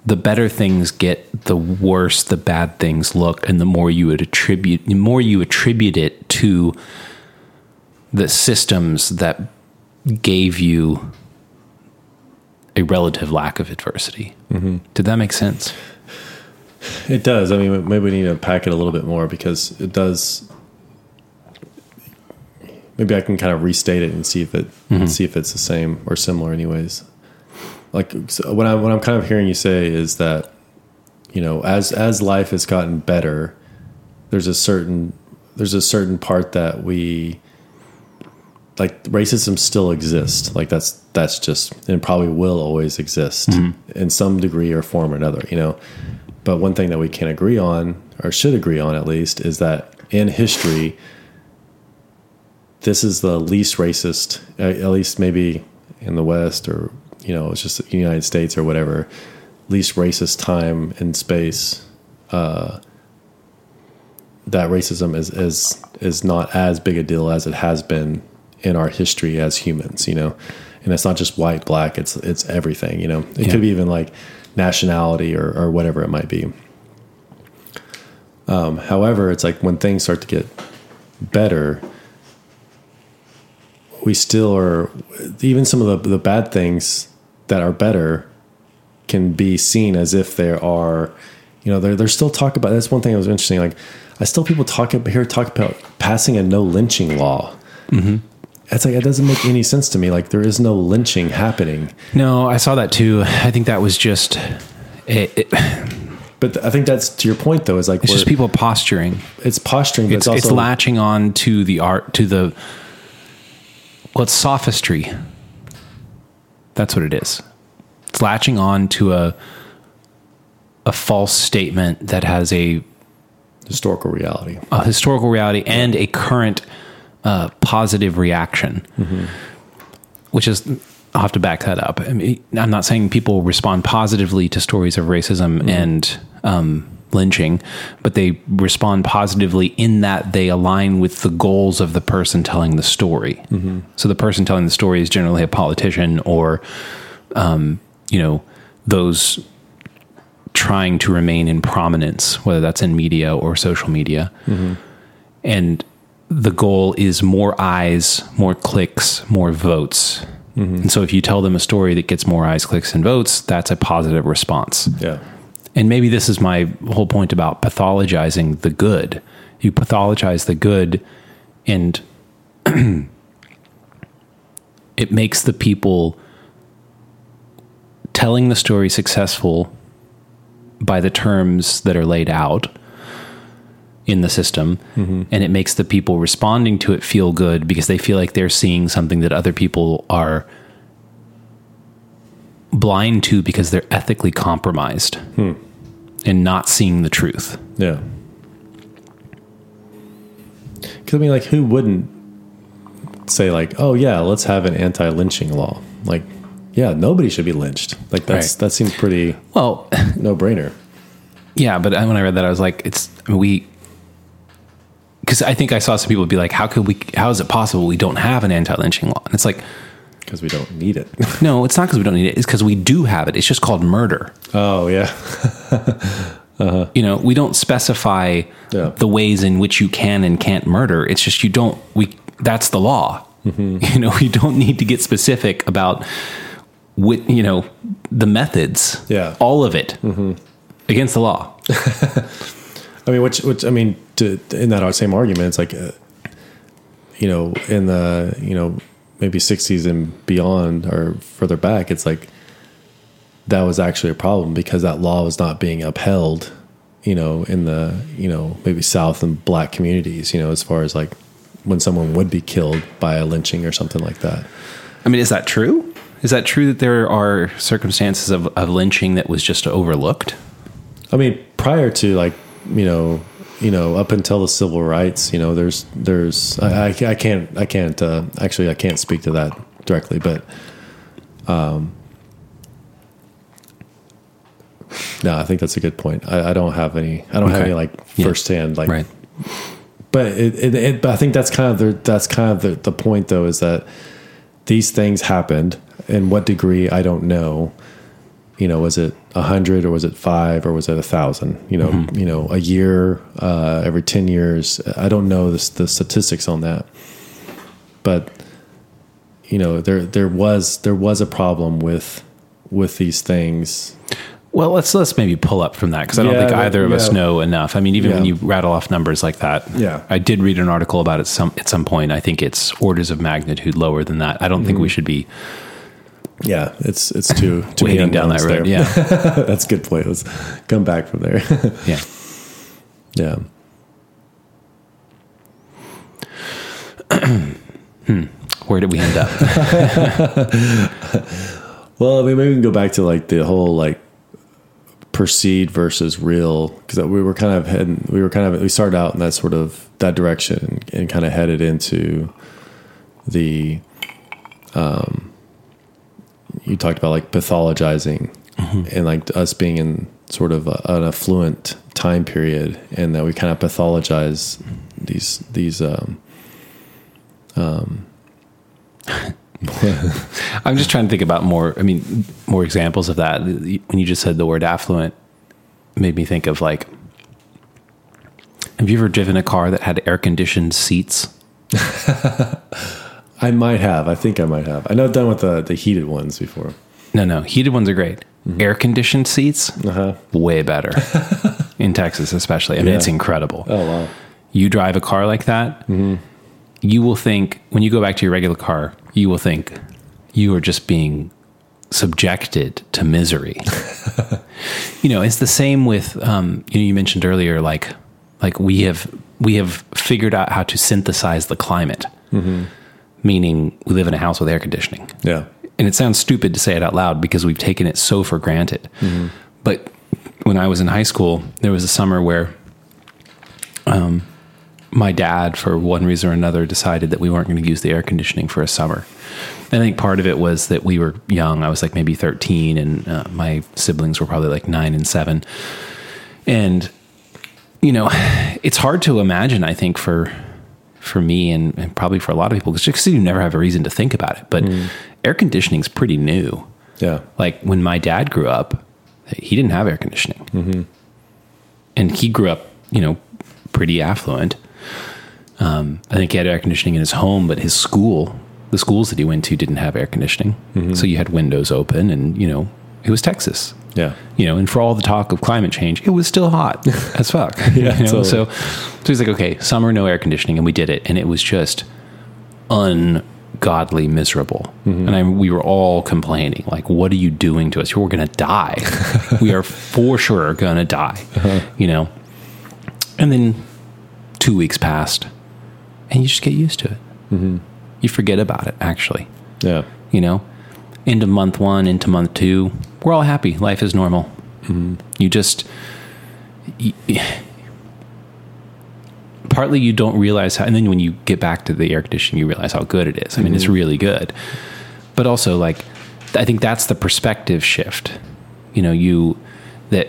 the better things get, the worse the bad things look, and the more you would attribute, the more you attribute it to the systems that gave you a relative lack of adversity. Did that make sense? It does. I mean, maybe we need to pack it a little bit more because it does. Maybe I can kind of restate it and see if it mm-hmm. see if it's the same or similar, anyways. Like so what I what I'm kind of hearing you say is that, you know, as as life has gotten better, there's a certain there's a certain part that we like racism still exists. Like that's that's just and probably will always exist mm-hmm. in some degree or form or another. You know, but one thing that we can agree on, or should agree on at least, is that in history, this is the least racist, at at least maybe in the West, or you know, it's just the United States or whatever, least racist time in space. Uh, that racism is is is not as big a deal as it has been in our history as humans. You know, and it's not just white, black. It's it's everything. You know, it Yeah. could be even like nationality or, or whatever it might be. Um, however, it's like when things start to get better, we still are, even some of the, the bad things that are better can be seen as if there are, you know, they're, they're still talk about, that's one thing that was interesting. Like, I still people talk about here, talk about passing a no lynching law. Mm-hmm. It's like, it doesn't make any sense to me. Like, there is no lynching happening. No, I saw that too. I think that was just it, it, But I think that's to your point, though, is like, it's just people posturing. it's posturing, but It's, it's, it's latching on to the art to the well, it's sophistry. That's what it is. It's latching on to a a false statement that has a, historical reality. a historical reality and a current uh, positive reaction, which is I'll have to back that up. I mean, I'm not saying people respond positively to stories of racism and um, lynching, but they respond positively in that they align with the goals of the person telling the story. So the person telling the story is generally a politician or, um, you know, those trying to remain in prominence, whether that's in media or social media. And the goal is more eyes, more clicks, more votes. And so if you tell them a story that gets more eyes, clicks, and votes, that's a positive response. Yeah. And maybe this is my whole point about pathologizing the good. You pathologize the good, and (clears throat) it makes the people telling the story successful by the terms that are laid out in the system. Mm-hmm. And it makes the people responding to it feel good because they feel like they're seeing something that other people are blind to because they're ethically compromised hmm. And not seeing the truth. Yeah. Because I mean, like, who wouldn't say like, "Oh yeah, let's have an anti-lynching law"? Like, yeah, nobody should be lynched. Like that's Right. that seems pretty Well, (laughs) no-brainer. yeah, but when I read that, I was like, it's I mean, we. Because I think I saw some people be like, "How could we? How is it possible we don't have an anti-lynching law?" And it's like, Because we don't need it. (laughs) no, it's not because we don't need it. It's because we do have it. It's just called murder. oh yeah, (laughs) uh-huh. You know, we don't specify Yeah. the ways in which you can and can't murder. It's just you don't. We that's the law. Mm-hmm. (laughs) You know, we don't need to get specific about what you know the methods. Yeah. all of it mm-hmm. against the law. I mean, which which I mean, to, in that same argument, it's like, uh, you know, in the you know maybe 60s and beyond or further back, it's like that was actually a problem because that law was not being upheld. You know, in the you know maybe South and Black communities. You know, as far as like when someone would be killed by a lynching or something like that. I mean, is that true? Is that true that there are circumstances of, of lynching that was just overlooked? I mean, prior to like you know, you know, up until the civil rights, you know, there's there's I, I, I can't I can't uh, actually I can't speak to that directly, but um, no, I think that's a good point. I, I don't have any I don't have any like Yeah. firsthand like Right. but it, it, it but I think that's kind of the that's kind of the, the point though is that these things happened in what degree I don't know. You know, was it a hundred or was it five or was it a thousand? You know, you know, a year, uh, every ten years. I don't know the, the statistics on that, but you know, there there was there was a problem with with these things. Well, let's let's maybe pull up from that because I don't Yeah, think that- either of us know enough. I mean, even when you rattle off numbers like that, Yeah. I did read an article about it some at some point. I think it's orders of magnitude lower than that. I don't think Mm-hmm. we should be Yeah, it's it's too too down that road. there. Yeah, (laughs) that's a good point. Let's come back from there. yeah. (laughs) yeah. Where did we end up? (laughs) Well, I mean, maybe we can go back to like the whole like perceived versus real because we were kind of heading, we were kind of we started out in that sort of that direction and kind of headed into the um you talked about like pathologizing and like us being in sort of a, an affluent time period and that we kind of pathologize these these um (laughs) I'm just trying to think about more. I mean, more examples of that. When you just said the word affluent, made me think of like. Have you ever driven a car that had air conditioned seats? (laughs) I might have I think I might have I know I've done with the the heated ones before No, no. Heated ones are great. Air conditioned seats, uh-huh way better. (laughs) In Texas, especially. I mean, Yeah. it's incredible. oh wow You drive a car like that, you will think, when you go back to your regular car, you will think you are just being subjected to misery. (laughs) you know, it's the same with, um, you know, you mentioned earlier, like, like we have, we have figured out how to synthesize the climate, meaning we live in a house with air conditioning yeah and it sounds stupid to say it out loud because we've taken it so for granted. But when I was in high school, there was a summer where um, my dad, for one reason or another, decided that we weren't going to use the air conditioning for a summer. I think part of it was that we were young. I was like maybe 13, and uh, my siblings were probably like nine and seven. And, you know, (sighs) it's hard to imagine, I think, for for me and, and probably for a lot of people, because you never have a reason to think about it. But mm. air conditioning's pretty new. yeah Like when my dad grew up, he didn't have air conditioning, mm-hmm. and he grew up, you know, pretty affluent. Um, I think he had air conditioning in his home, but his school, the schools that he went to, didn't have air conditioning. Mm-hmm. So you had windows open, and you know, it was Texas. Yeah You know, and for all the talk of climate change, it was still hot (laughs) as fuck. Yeah, (laughs) you know? totally. So, so he's like, okay, summer, no air conditioning, and we did it, and it was just ungodly miserable. Mm-hmm. And I, we were all complaining, like, what are you doing to us? We're going to die. (laughs) we are for sure going to die. Uh-huh. You know. And then two weeks passed, and you just get used to it. Mm-hmm. You forget about it, actually yeah you know into month one into month two we're all happy. Life is normal. Mm-hmm. You just y- partly you don't realize how and then when you get back to the air conditioning you realize how good it is. I mean it's mm-hmm. really good. But also like i think that's the perspective shift. You know you that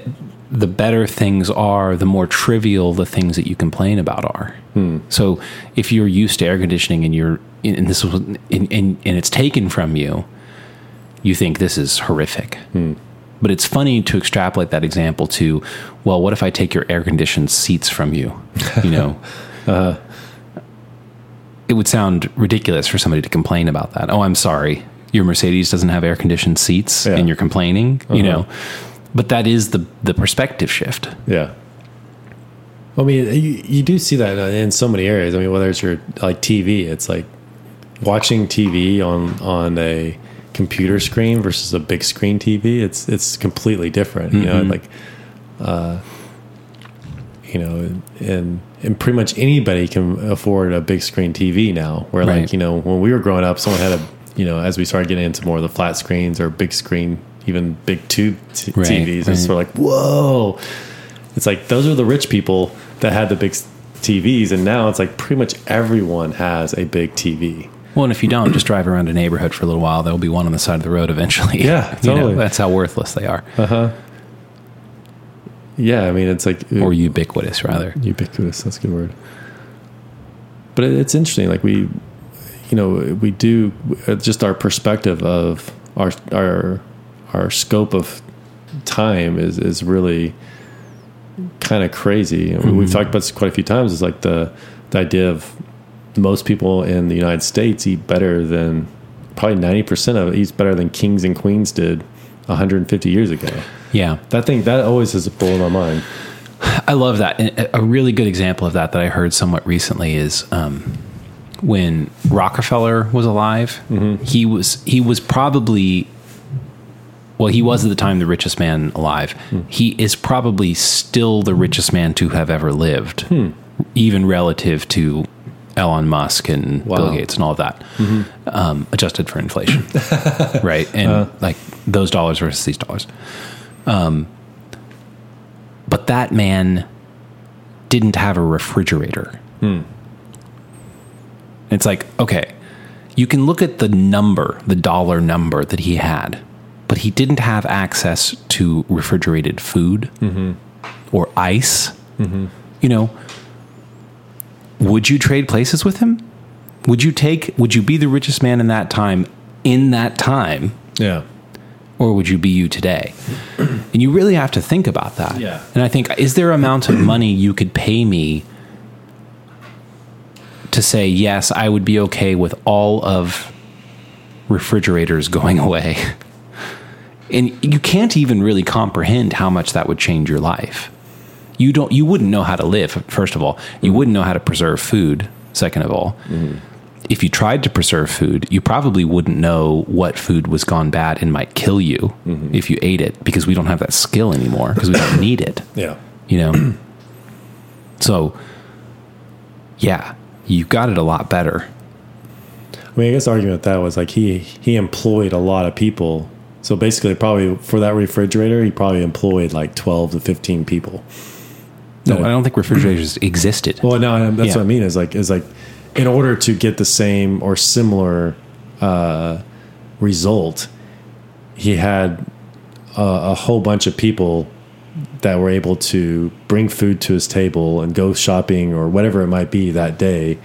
the better things are the more trivial the things that you complain about are. Hmm. So if you're used to air conditioning and you're and this was and, and, and it's taken from you you think this is horrific. But it's funny to extrapolate that example to well what if i take your air conditioned seats from you? (laughs) You know? Uh, it would sound ridiculous for somebody to complain about that. Oh i'm sorry. Your mercedes doesn't have air conditioned seats Yeah. and you're complaining you uh-huh. know? But that is the the perspective shift. Yeah. I mean, you, you do see that uh, in so many areas. I mean, whether it's your like TV, it's like watching TV on on a computer screen versus a big screen TV. It's it's completely different. You know, Mhm. like, uh, you know, and and pretty much anybody can afford a big screen TV now. Where Right. like you know, when we were growing up, someone had a you know, as we started getting into more of the flat screens or big screen, even big tube t- Right, TVs, it's sort of like whoa. It's like those are the rich people that had the big TVs, and now it's like pretty much everyone has a big TV. Well, and if you don't, just drive around a neighborhood for a little while. There'll be one on the side of the road eventually. Yeah, (laughs) You know, totally. that's how worthless they are, Uh huh. Yeah, I mean it's like or ubiquitous, rather. ubiquitous. That's a good word. But it, it's interesting. Like we, you know, we do uh, just our perspective of our our our scope of time is is really kind of crazy. And We've talked about this quite a few times. Is like the the idea of most people in the United States eat better than probably ninety percent of it eats better than kings and queens did 150 years ago. Yeah, That thing that always has blown my mind. I love that. And a- a really good example of that that I heard somewhat recently is um, when Rockefeller was alive. Mm-hmm. He was he was probably well, he was at the time the richest man alive. Hmm. He is probably still the richest man to have ever lived, hmm. even relative to Elon Musk and Bill Gates and all of that, mm-hmm. um, adjusted for inflation, (laughs) right? And uh. like those dollars versus these dollars. Um, but that man didn't have a refrigerator. Hmm. It's like, okay, you can look at the number, the dollar number that he had, but he didn't have access to refrigerated food mm-hmm. or ice. Mm-hmm. You know, would you trade places with him? Would you take, would you be the richest man in that time, in that time, Yeah. or would you be you today? And you really have to think about that. Yeah. And I think, is there amount of money you could pay me to say, yes, I would be okay with all of refrigerators going away? (laughs) And you can't even really comprehend how much that would change your life. You don't you wouldn't know how to live, first of all. You wouldn't know how to preserve food, second of all mm-hmm. if you tried to preserve food, you probably wouldn't know what food was gone bad and might kill you mm-hmm. if you ate it because we don't have that skill anymore because we don't (coughs) need it, Yeah. you know? (clears throat) so, yeah, you got it a lot better. I mean, I guess the argument with that was like he he employed a lot of people. So basically, probably for that refrigerator, he probably employed like twelve to fifteen people. No, I don't think refrigerators existed. Well, no, that's Yeah. what I mean. Is like is like in order to get the same or similar uh, result, he had a, a whole bunch of people that were able to bring food to his table and go shopping or whatever it might be that day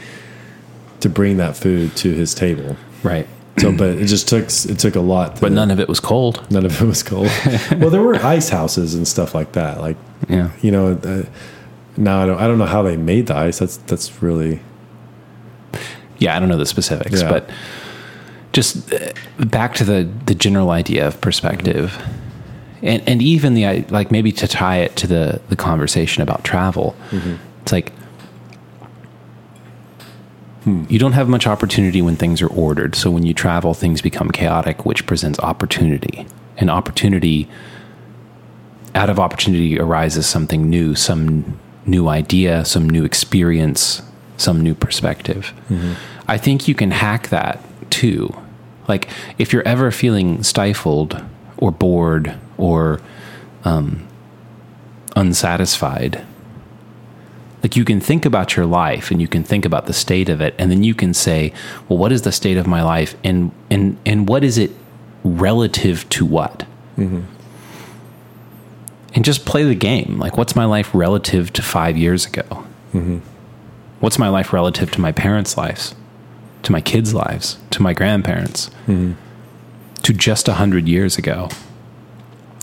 to bring that food to his table. Right. So, but it just took it took a lot. But none of it was cold. none of it was cold. (laughs) well, there were ice houses and stuff like that. Like Yeah. you know, uh, now I don't I don't know how they made the ice. That's that's really Yeah, I don't know the specifics, Yeah. but just uh, back to the the general idea of perspective, and and even the like maybe to tie it to the the conversation about travel, it's like you don't have much opportunity when things are ordered. So when you travel, things become chaotic, which presents opportunity, and opportunity. Out of opportunity arises something new, some new idea, some new experience, some new perspective. I think you can hack that too. Like if you're ever feeling stifled or bored or um, unsatisfied, like you can think about your life and you can think about the state of it, and then you can say, "Well, what is the state of my life, and and and what is it relative to what?" Mm-hmm. And just play the game. Like, what's my life relative to five years ago? Mm-hmm. What's my life relative to my parents' lives, to my kids' lives, to my grandparents, mm-hmm. to just a hundred years ago?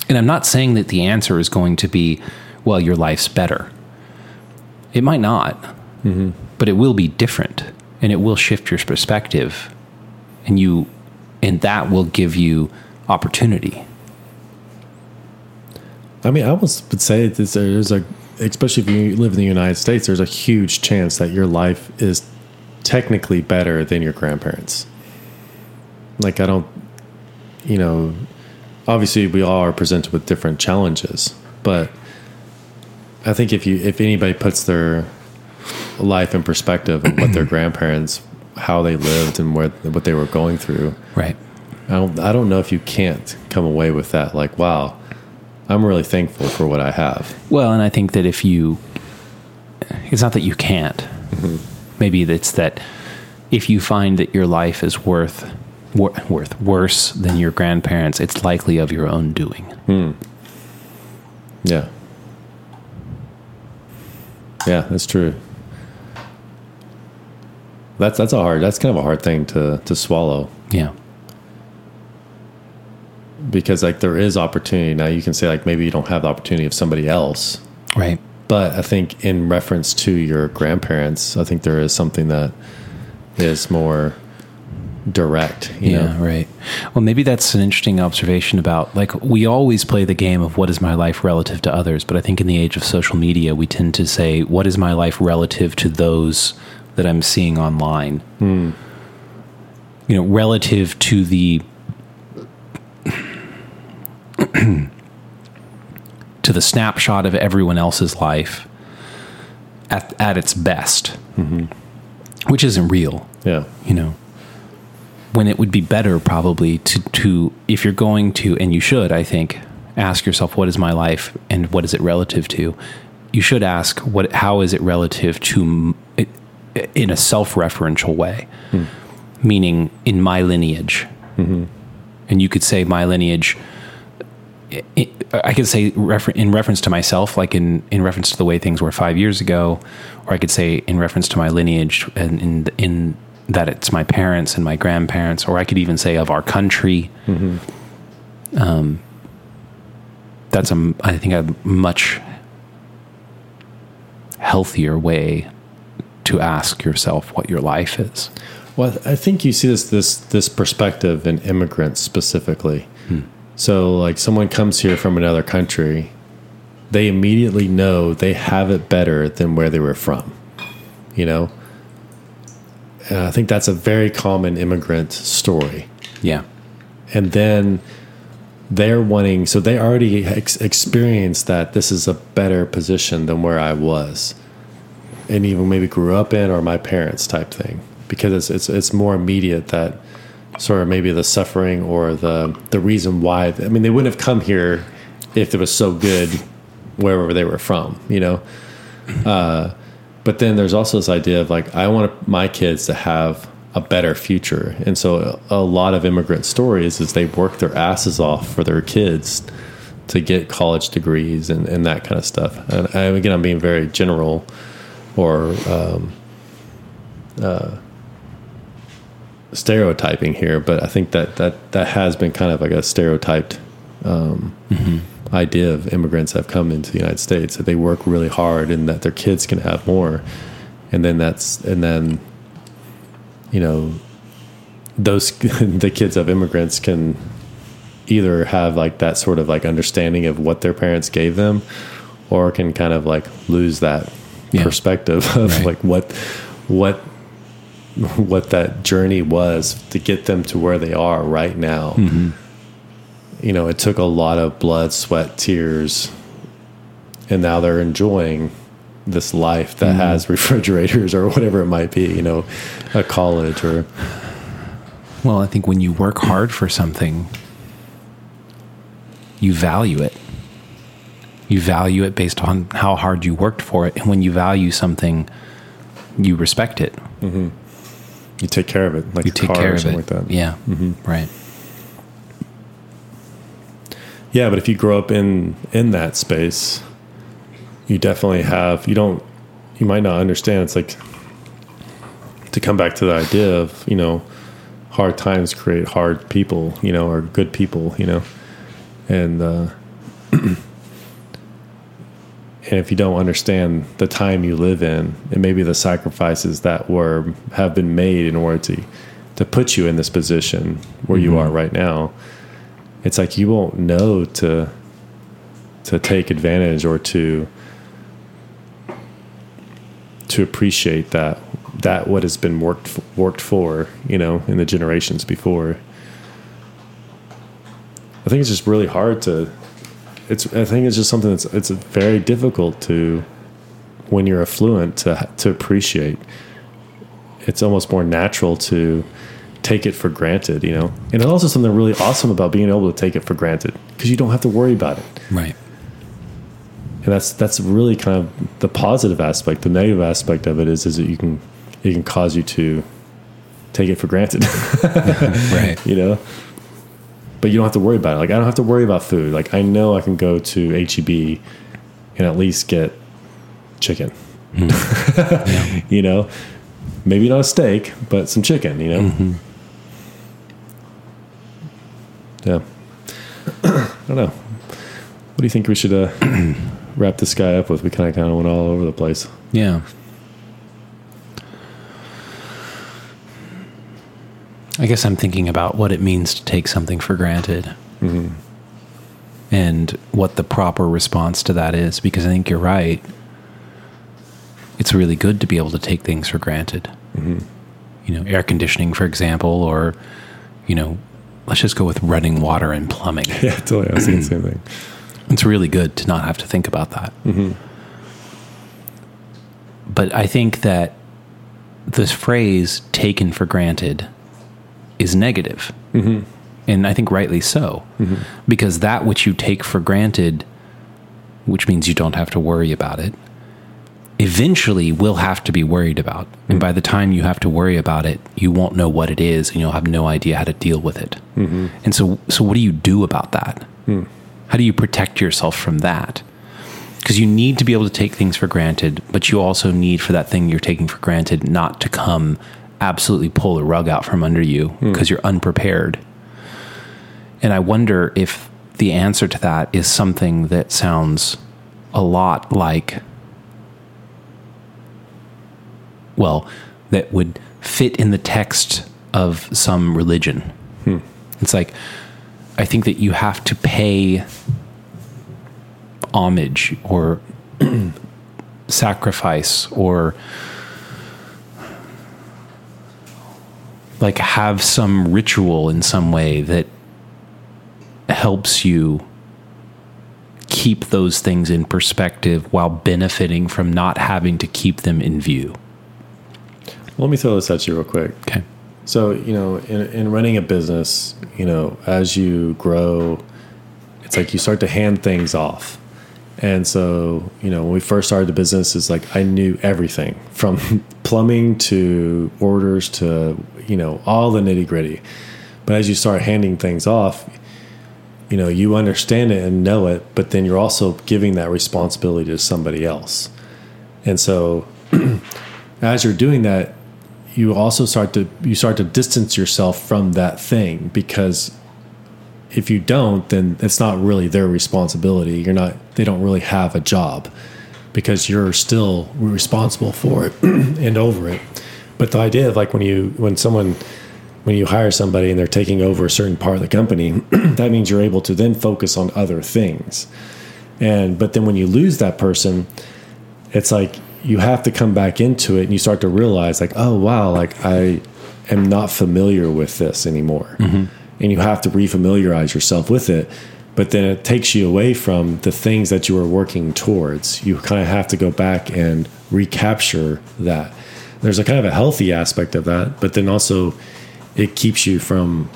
And I'm not saying that the answer is going to be, well, your life's better. It might not, mm-hmm. but it will be different, and it will shift your perspective, and you, and that will give you opportunity. I mean, I almost would say that there's a especially if you live in the United States, there's a huge chance that your life is technically better than your grandparents. Like I don't, you know, obviously we all are presented with different challenges, but I think if you if anybody puts their life in perspective and what their (clears throat) grandparents how they lived and what what they were going through, Right. I don't I don't know if you can't come away with that like wow, I'm really thankful for what I have. Well, and I think that if you, it's not that you can't. Mm-hmm. Maybe it's that if you find that your life is worth wor- worth worse than your grandparents, it's likely of your own doing. Hmm. Yeah. Yeah, that's true. That's that's a hard that's kind of a hard thing to to swallow Yeah. because like there is opportunity now you can say like maybe you don't have the opportunity of somebody else Right. but I think in reference to your grandparents I think there is something that is more direct you yeah, know? right. Well, maybe that's an interesting observation about like we always play the game of what is my life relative to others, but I think in the age of social media, we tend to say what is my life relative to those that I'm seeing online. Hmm. You know, relative to the (clears throat) to the snapshot of everyone else's life at at its best, mm-hmm. which isn't real. Yeah. You know when it would be better probably to to if you're going to and you should i think ask yourself what is my life and what is it relative to? You should ask what how is it relative to it, in a self-referential way? Hmm. Meaning in my lineage. Mm-hmm. And you could say my lineage i could say refer- in reference to myself, like in, in reference to the way things were five years ago, or I could say in reference to my lineage and in, in that it's my parents and my grandparents, or I could even say of our country. Um, that's a, I think, a much healthier way to ask yourself what your life is. Well, I think you see this this this perspective in immigrants specifically. So, like, someone comes here from another country, they immediately know they have it better than where they were from. You know, and I think that's a very common immigrant story. Yeah. And then they're wanting, so they already ex- experienced that this is a better position than where I was, and even maybe grew up in, or my parents type thing, because it's it's it's more immediate that sort of maybe the suffering or the the reason why. I mean, they wouldn't have come here if it was so good wherever they were from, you know. Uh, but then there's also this idea of like I want my kids to have a better future, and so a, lot of immigrant stories is they work their asses off for their kids to get college degrees and, and that kind of stuff. And again, I'm being very general or um, uh, stereotyping here, but I think that that that has been kind of like a stereotyped um, idea of immigrants that have come into the United States that they work really hard and that their kids can have more, and then that's and then you know those (laughs) the kids of immigrants can either have like that sort of like understanding of what their parents gave them or can kind of like lose that Yeah. perspective of Right. like what what what that journey was to get them to where they are right now mm-hmm. You know it took a lot of blood sweat tears and now they're enjoying this life that mm-hmm. has (laughs) refrigerators or whatever it might be you know a college or Well, I think when you work hard for something, you value it. You value it based on how hard you worked for it. And when you value something, you respect it. Mm-hmm. you take care of it like You take car care of something it. like that Yeah. Mm-hmm. Right. Yeah, but if you grow up in in that space, you definitely have you don't you might not understand. It's like to come back to the idea of, you know, hard times create hard people, you know, or good people, you know. And uh (clears throat) and if you don't understand the time you live in and maybe the sacrifices that were have been made in order to to put you in this position where you are right now, it's like you won't know to to take advantage or to to appreciate that that what has been worked worked for you know in the generations before. I think it's just really hard to. It's I think it's just something that's it's very difficult to when you're affluent to to appreciate. It's almost more natural to take it for granted, you know. And also something really awesome about being able to take it for granted because you don't have to worry about it. Right. And that's that's really kind of the positive aspect. The negative aspect of it is is that you can it can cause you to take it for granted. (laughs) Right. (laughs) You know. But you don't have to worry about it. Like I don't have to worry about food. Like I know I can go to HEB and at least get chicken. Mm-hmm. (laughs) you know, maybe not a steak, but some chicken. You know. Mm-hmm. Yeah. I don't know. What do you think we should uh, (clears throat) wrap this guy up with? We kind of kind of went all over the place. Yeah. I guess I'm thinking about what it means to take something for granted and what the proper response to that is, because I think you're right. It's really good to be able to take things for granted. You know, air conditioning, for example, or, you know, let's just go with running water and plumbing. (laughs) Yeah, totally. I was thinking the same thing. (clears throat) It's really good to not have to think about that. Mm-hmm. But I think that this phrase taken for granted is negative. Mm-hmm. And I think rightly so. Mm-hmm. Because that which you take for granted, which means you don't have to worry about it, eventually will have to be worried about. And mm-hmm. by the time you have to worry about it, you won't know what it is and you'll have no idea how to deal with it. Mm-hmm. And so so what do you do about that? Hmm. How do you protect yourself from that? Because you need to be able to take things for granted, but you also need for that thing you're taking for granted not to come absolutely pull the rug out from under you hmm. because you're unprepared. And I wonder if the answer to that is something that sounds a lot like, well, that would fit in the text of some religion. Hmm. It's like, I think that you have to pay homage or (clears throat) sacrifice or like have some ritual in some way that helps you keep those things in perspective while benefiting from not having to keep them in view. Let me throw this at you real quick. Okay. So, you know, in, in running a business, you know, as you grow, it's like you start to hand things off. And so, you know, when we first started the business, it's like I knew everything from (laughs) plumbing to orders to, you know, all the nitty gritty. But as you start handing things off, you know, you understand it and know it, but then you're also giving that responsibility to somebody else. And so, (clears throat) as you're doing that, you also start to you start to distance yourself from that thing because if you don't then it's not really their responsibility. You're not they don't really have a job because you're still responsible for it (clears throat) and over it. But the idea of like when you when someone when you hire somebody and they're taking over a certain part of the company (clears throat) that means you're able to then focus on other things. And but then when you lose that person it's like you have to come back into it and you start to realize like oh wow like i am not familiar with this anymore. Mm-hmm. And you have to refamiliarize yourself with it. But then it takes you away from the things that you were working towards. You kind of have to go back and recapture that. There's a kind of a healthy aspect of that but then also it keeps you from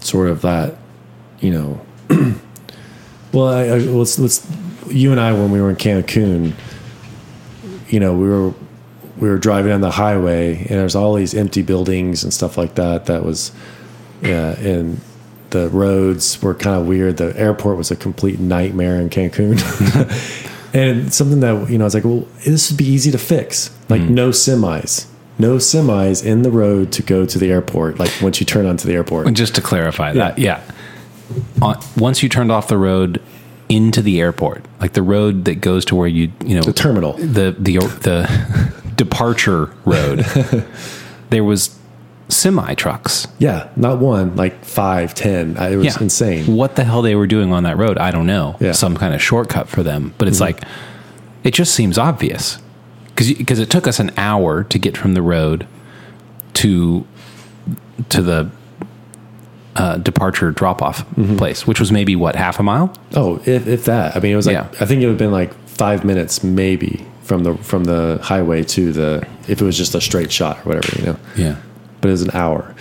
sort of that you know (clears throat) well I, I, let's let's you and i when we were in cancun you know, we were we were driving on the highway and there's all these empty buildings and stuff like that. That was yeah, and the roads were kind of weird. The airport was a complete nightmare in Cancun. (laughs) and something that you know, I was like, well, this would be easy to fix. Like hmm. no semis. No semis in the road to go to the airport, like once you turn onto the airport. And just to clarify that, yeah. On, once you turned off the road into the airport, like the road that goes to where you, you know, The terminal. the the the (laughs) departure road, (laughs) there was semi trucks. Yeah, not one, like five, ten. It was insane. What the hell they were doing on that road, I don't know. Yeah. Mm-hmm. Some kind of shortcut for them, but it's like it just seems obvious. Because because it took us an hour to get from the road to to the uh, departure drop off place, which was maybe what half a mile. Oh, if, if that. I mean, it was like Yeah. I think it would have been like five minutes maybe from the from the highway to the if it was just a straight shot or whatever, you know. Yeah, But it was an hour.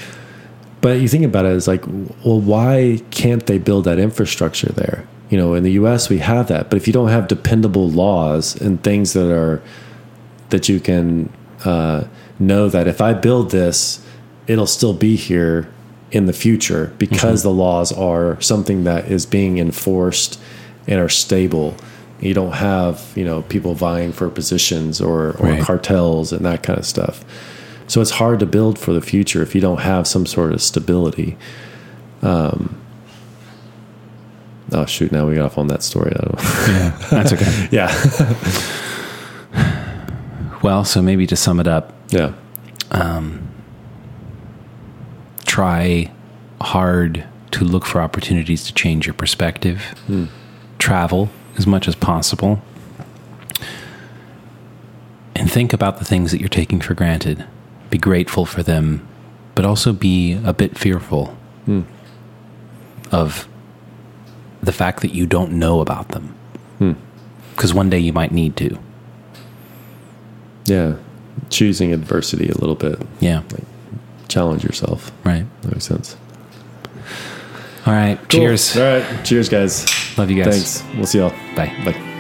But you think about it, it's like, well, why can't they build that infrastructure there? You know, in the U.S. we have that, but if you don't have dependable laws and things that are that you can uh, know that if I build this, it'll still be here in the future because the laws are something that is being enforced and are stable. You don't have you know people vying for positions or, or Right. cartels and that kind of stuff. So it's hard to build for the future if you don't have some sort of stability. Um, oh shoot! Now we got off on that story. I don't know. yeah, that's okay. (laughs) yeah, well, so maybe to sum it up, yeah, try hard to look for opportunities to change your perspective. Hmm. Travel as much as possible. And think about the things that you're taking for granted. Be grateful for them, but also be a bit fearful hmm. of the fact that you don't know about them. Hmm. Because one day you might need to. yeah. Choosing adversity a little bit, Yeah, challenge yourself. right. That makes sense. All right. Cheers. All right. Cheers, guys. Love you guys. Thanks. We'll see y'all. Bye. Bye.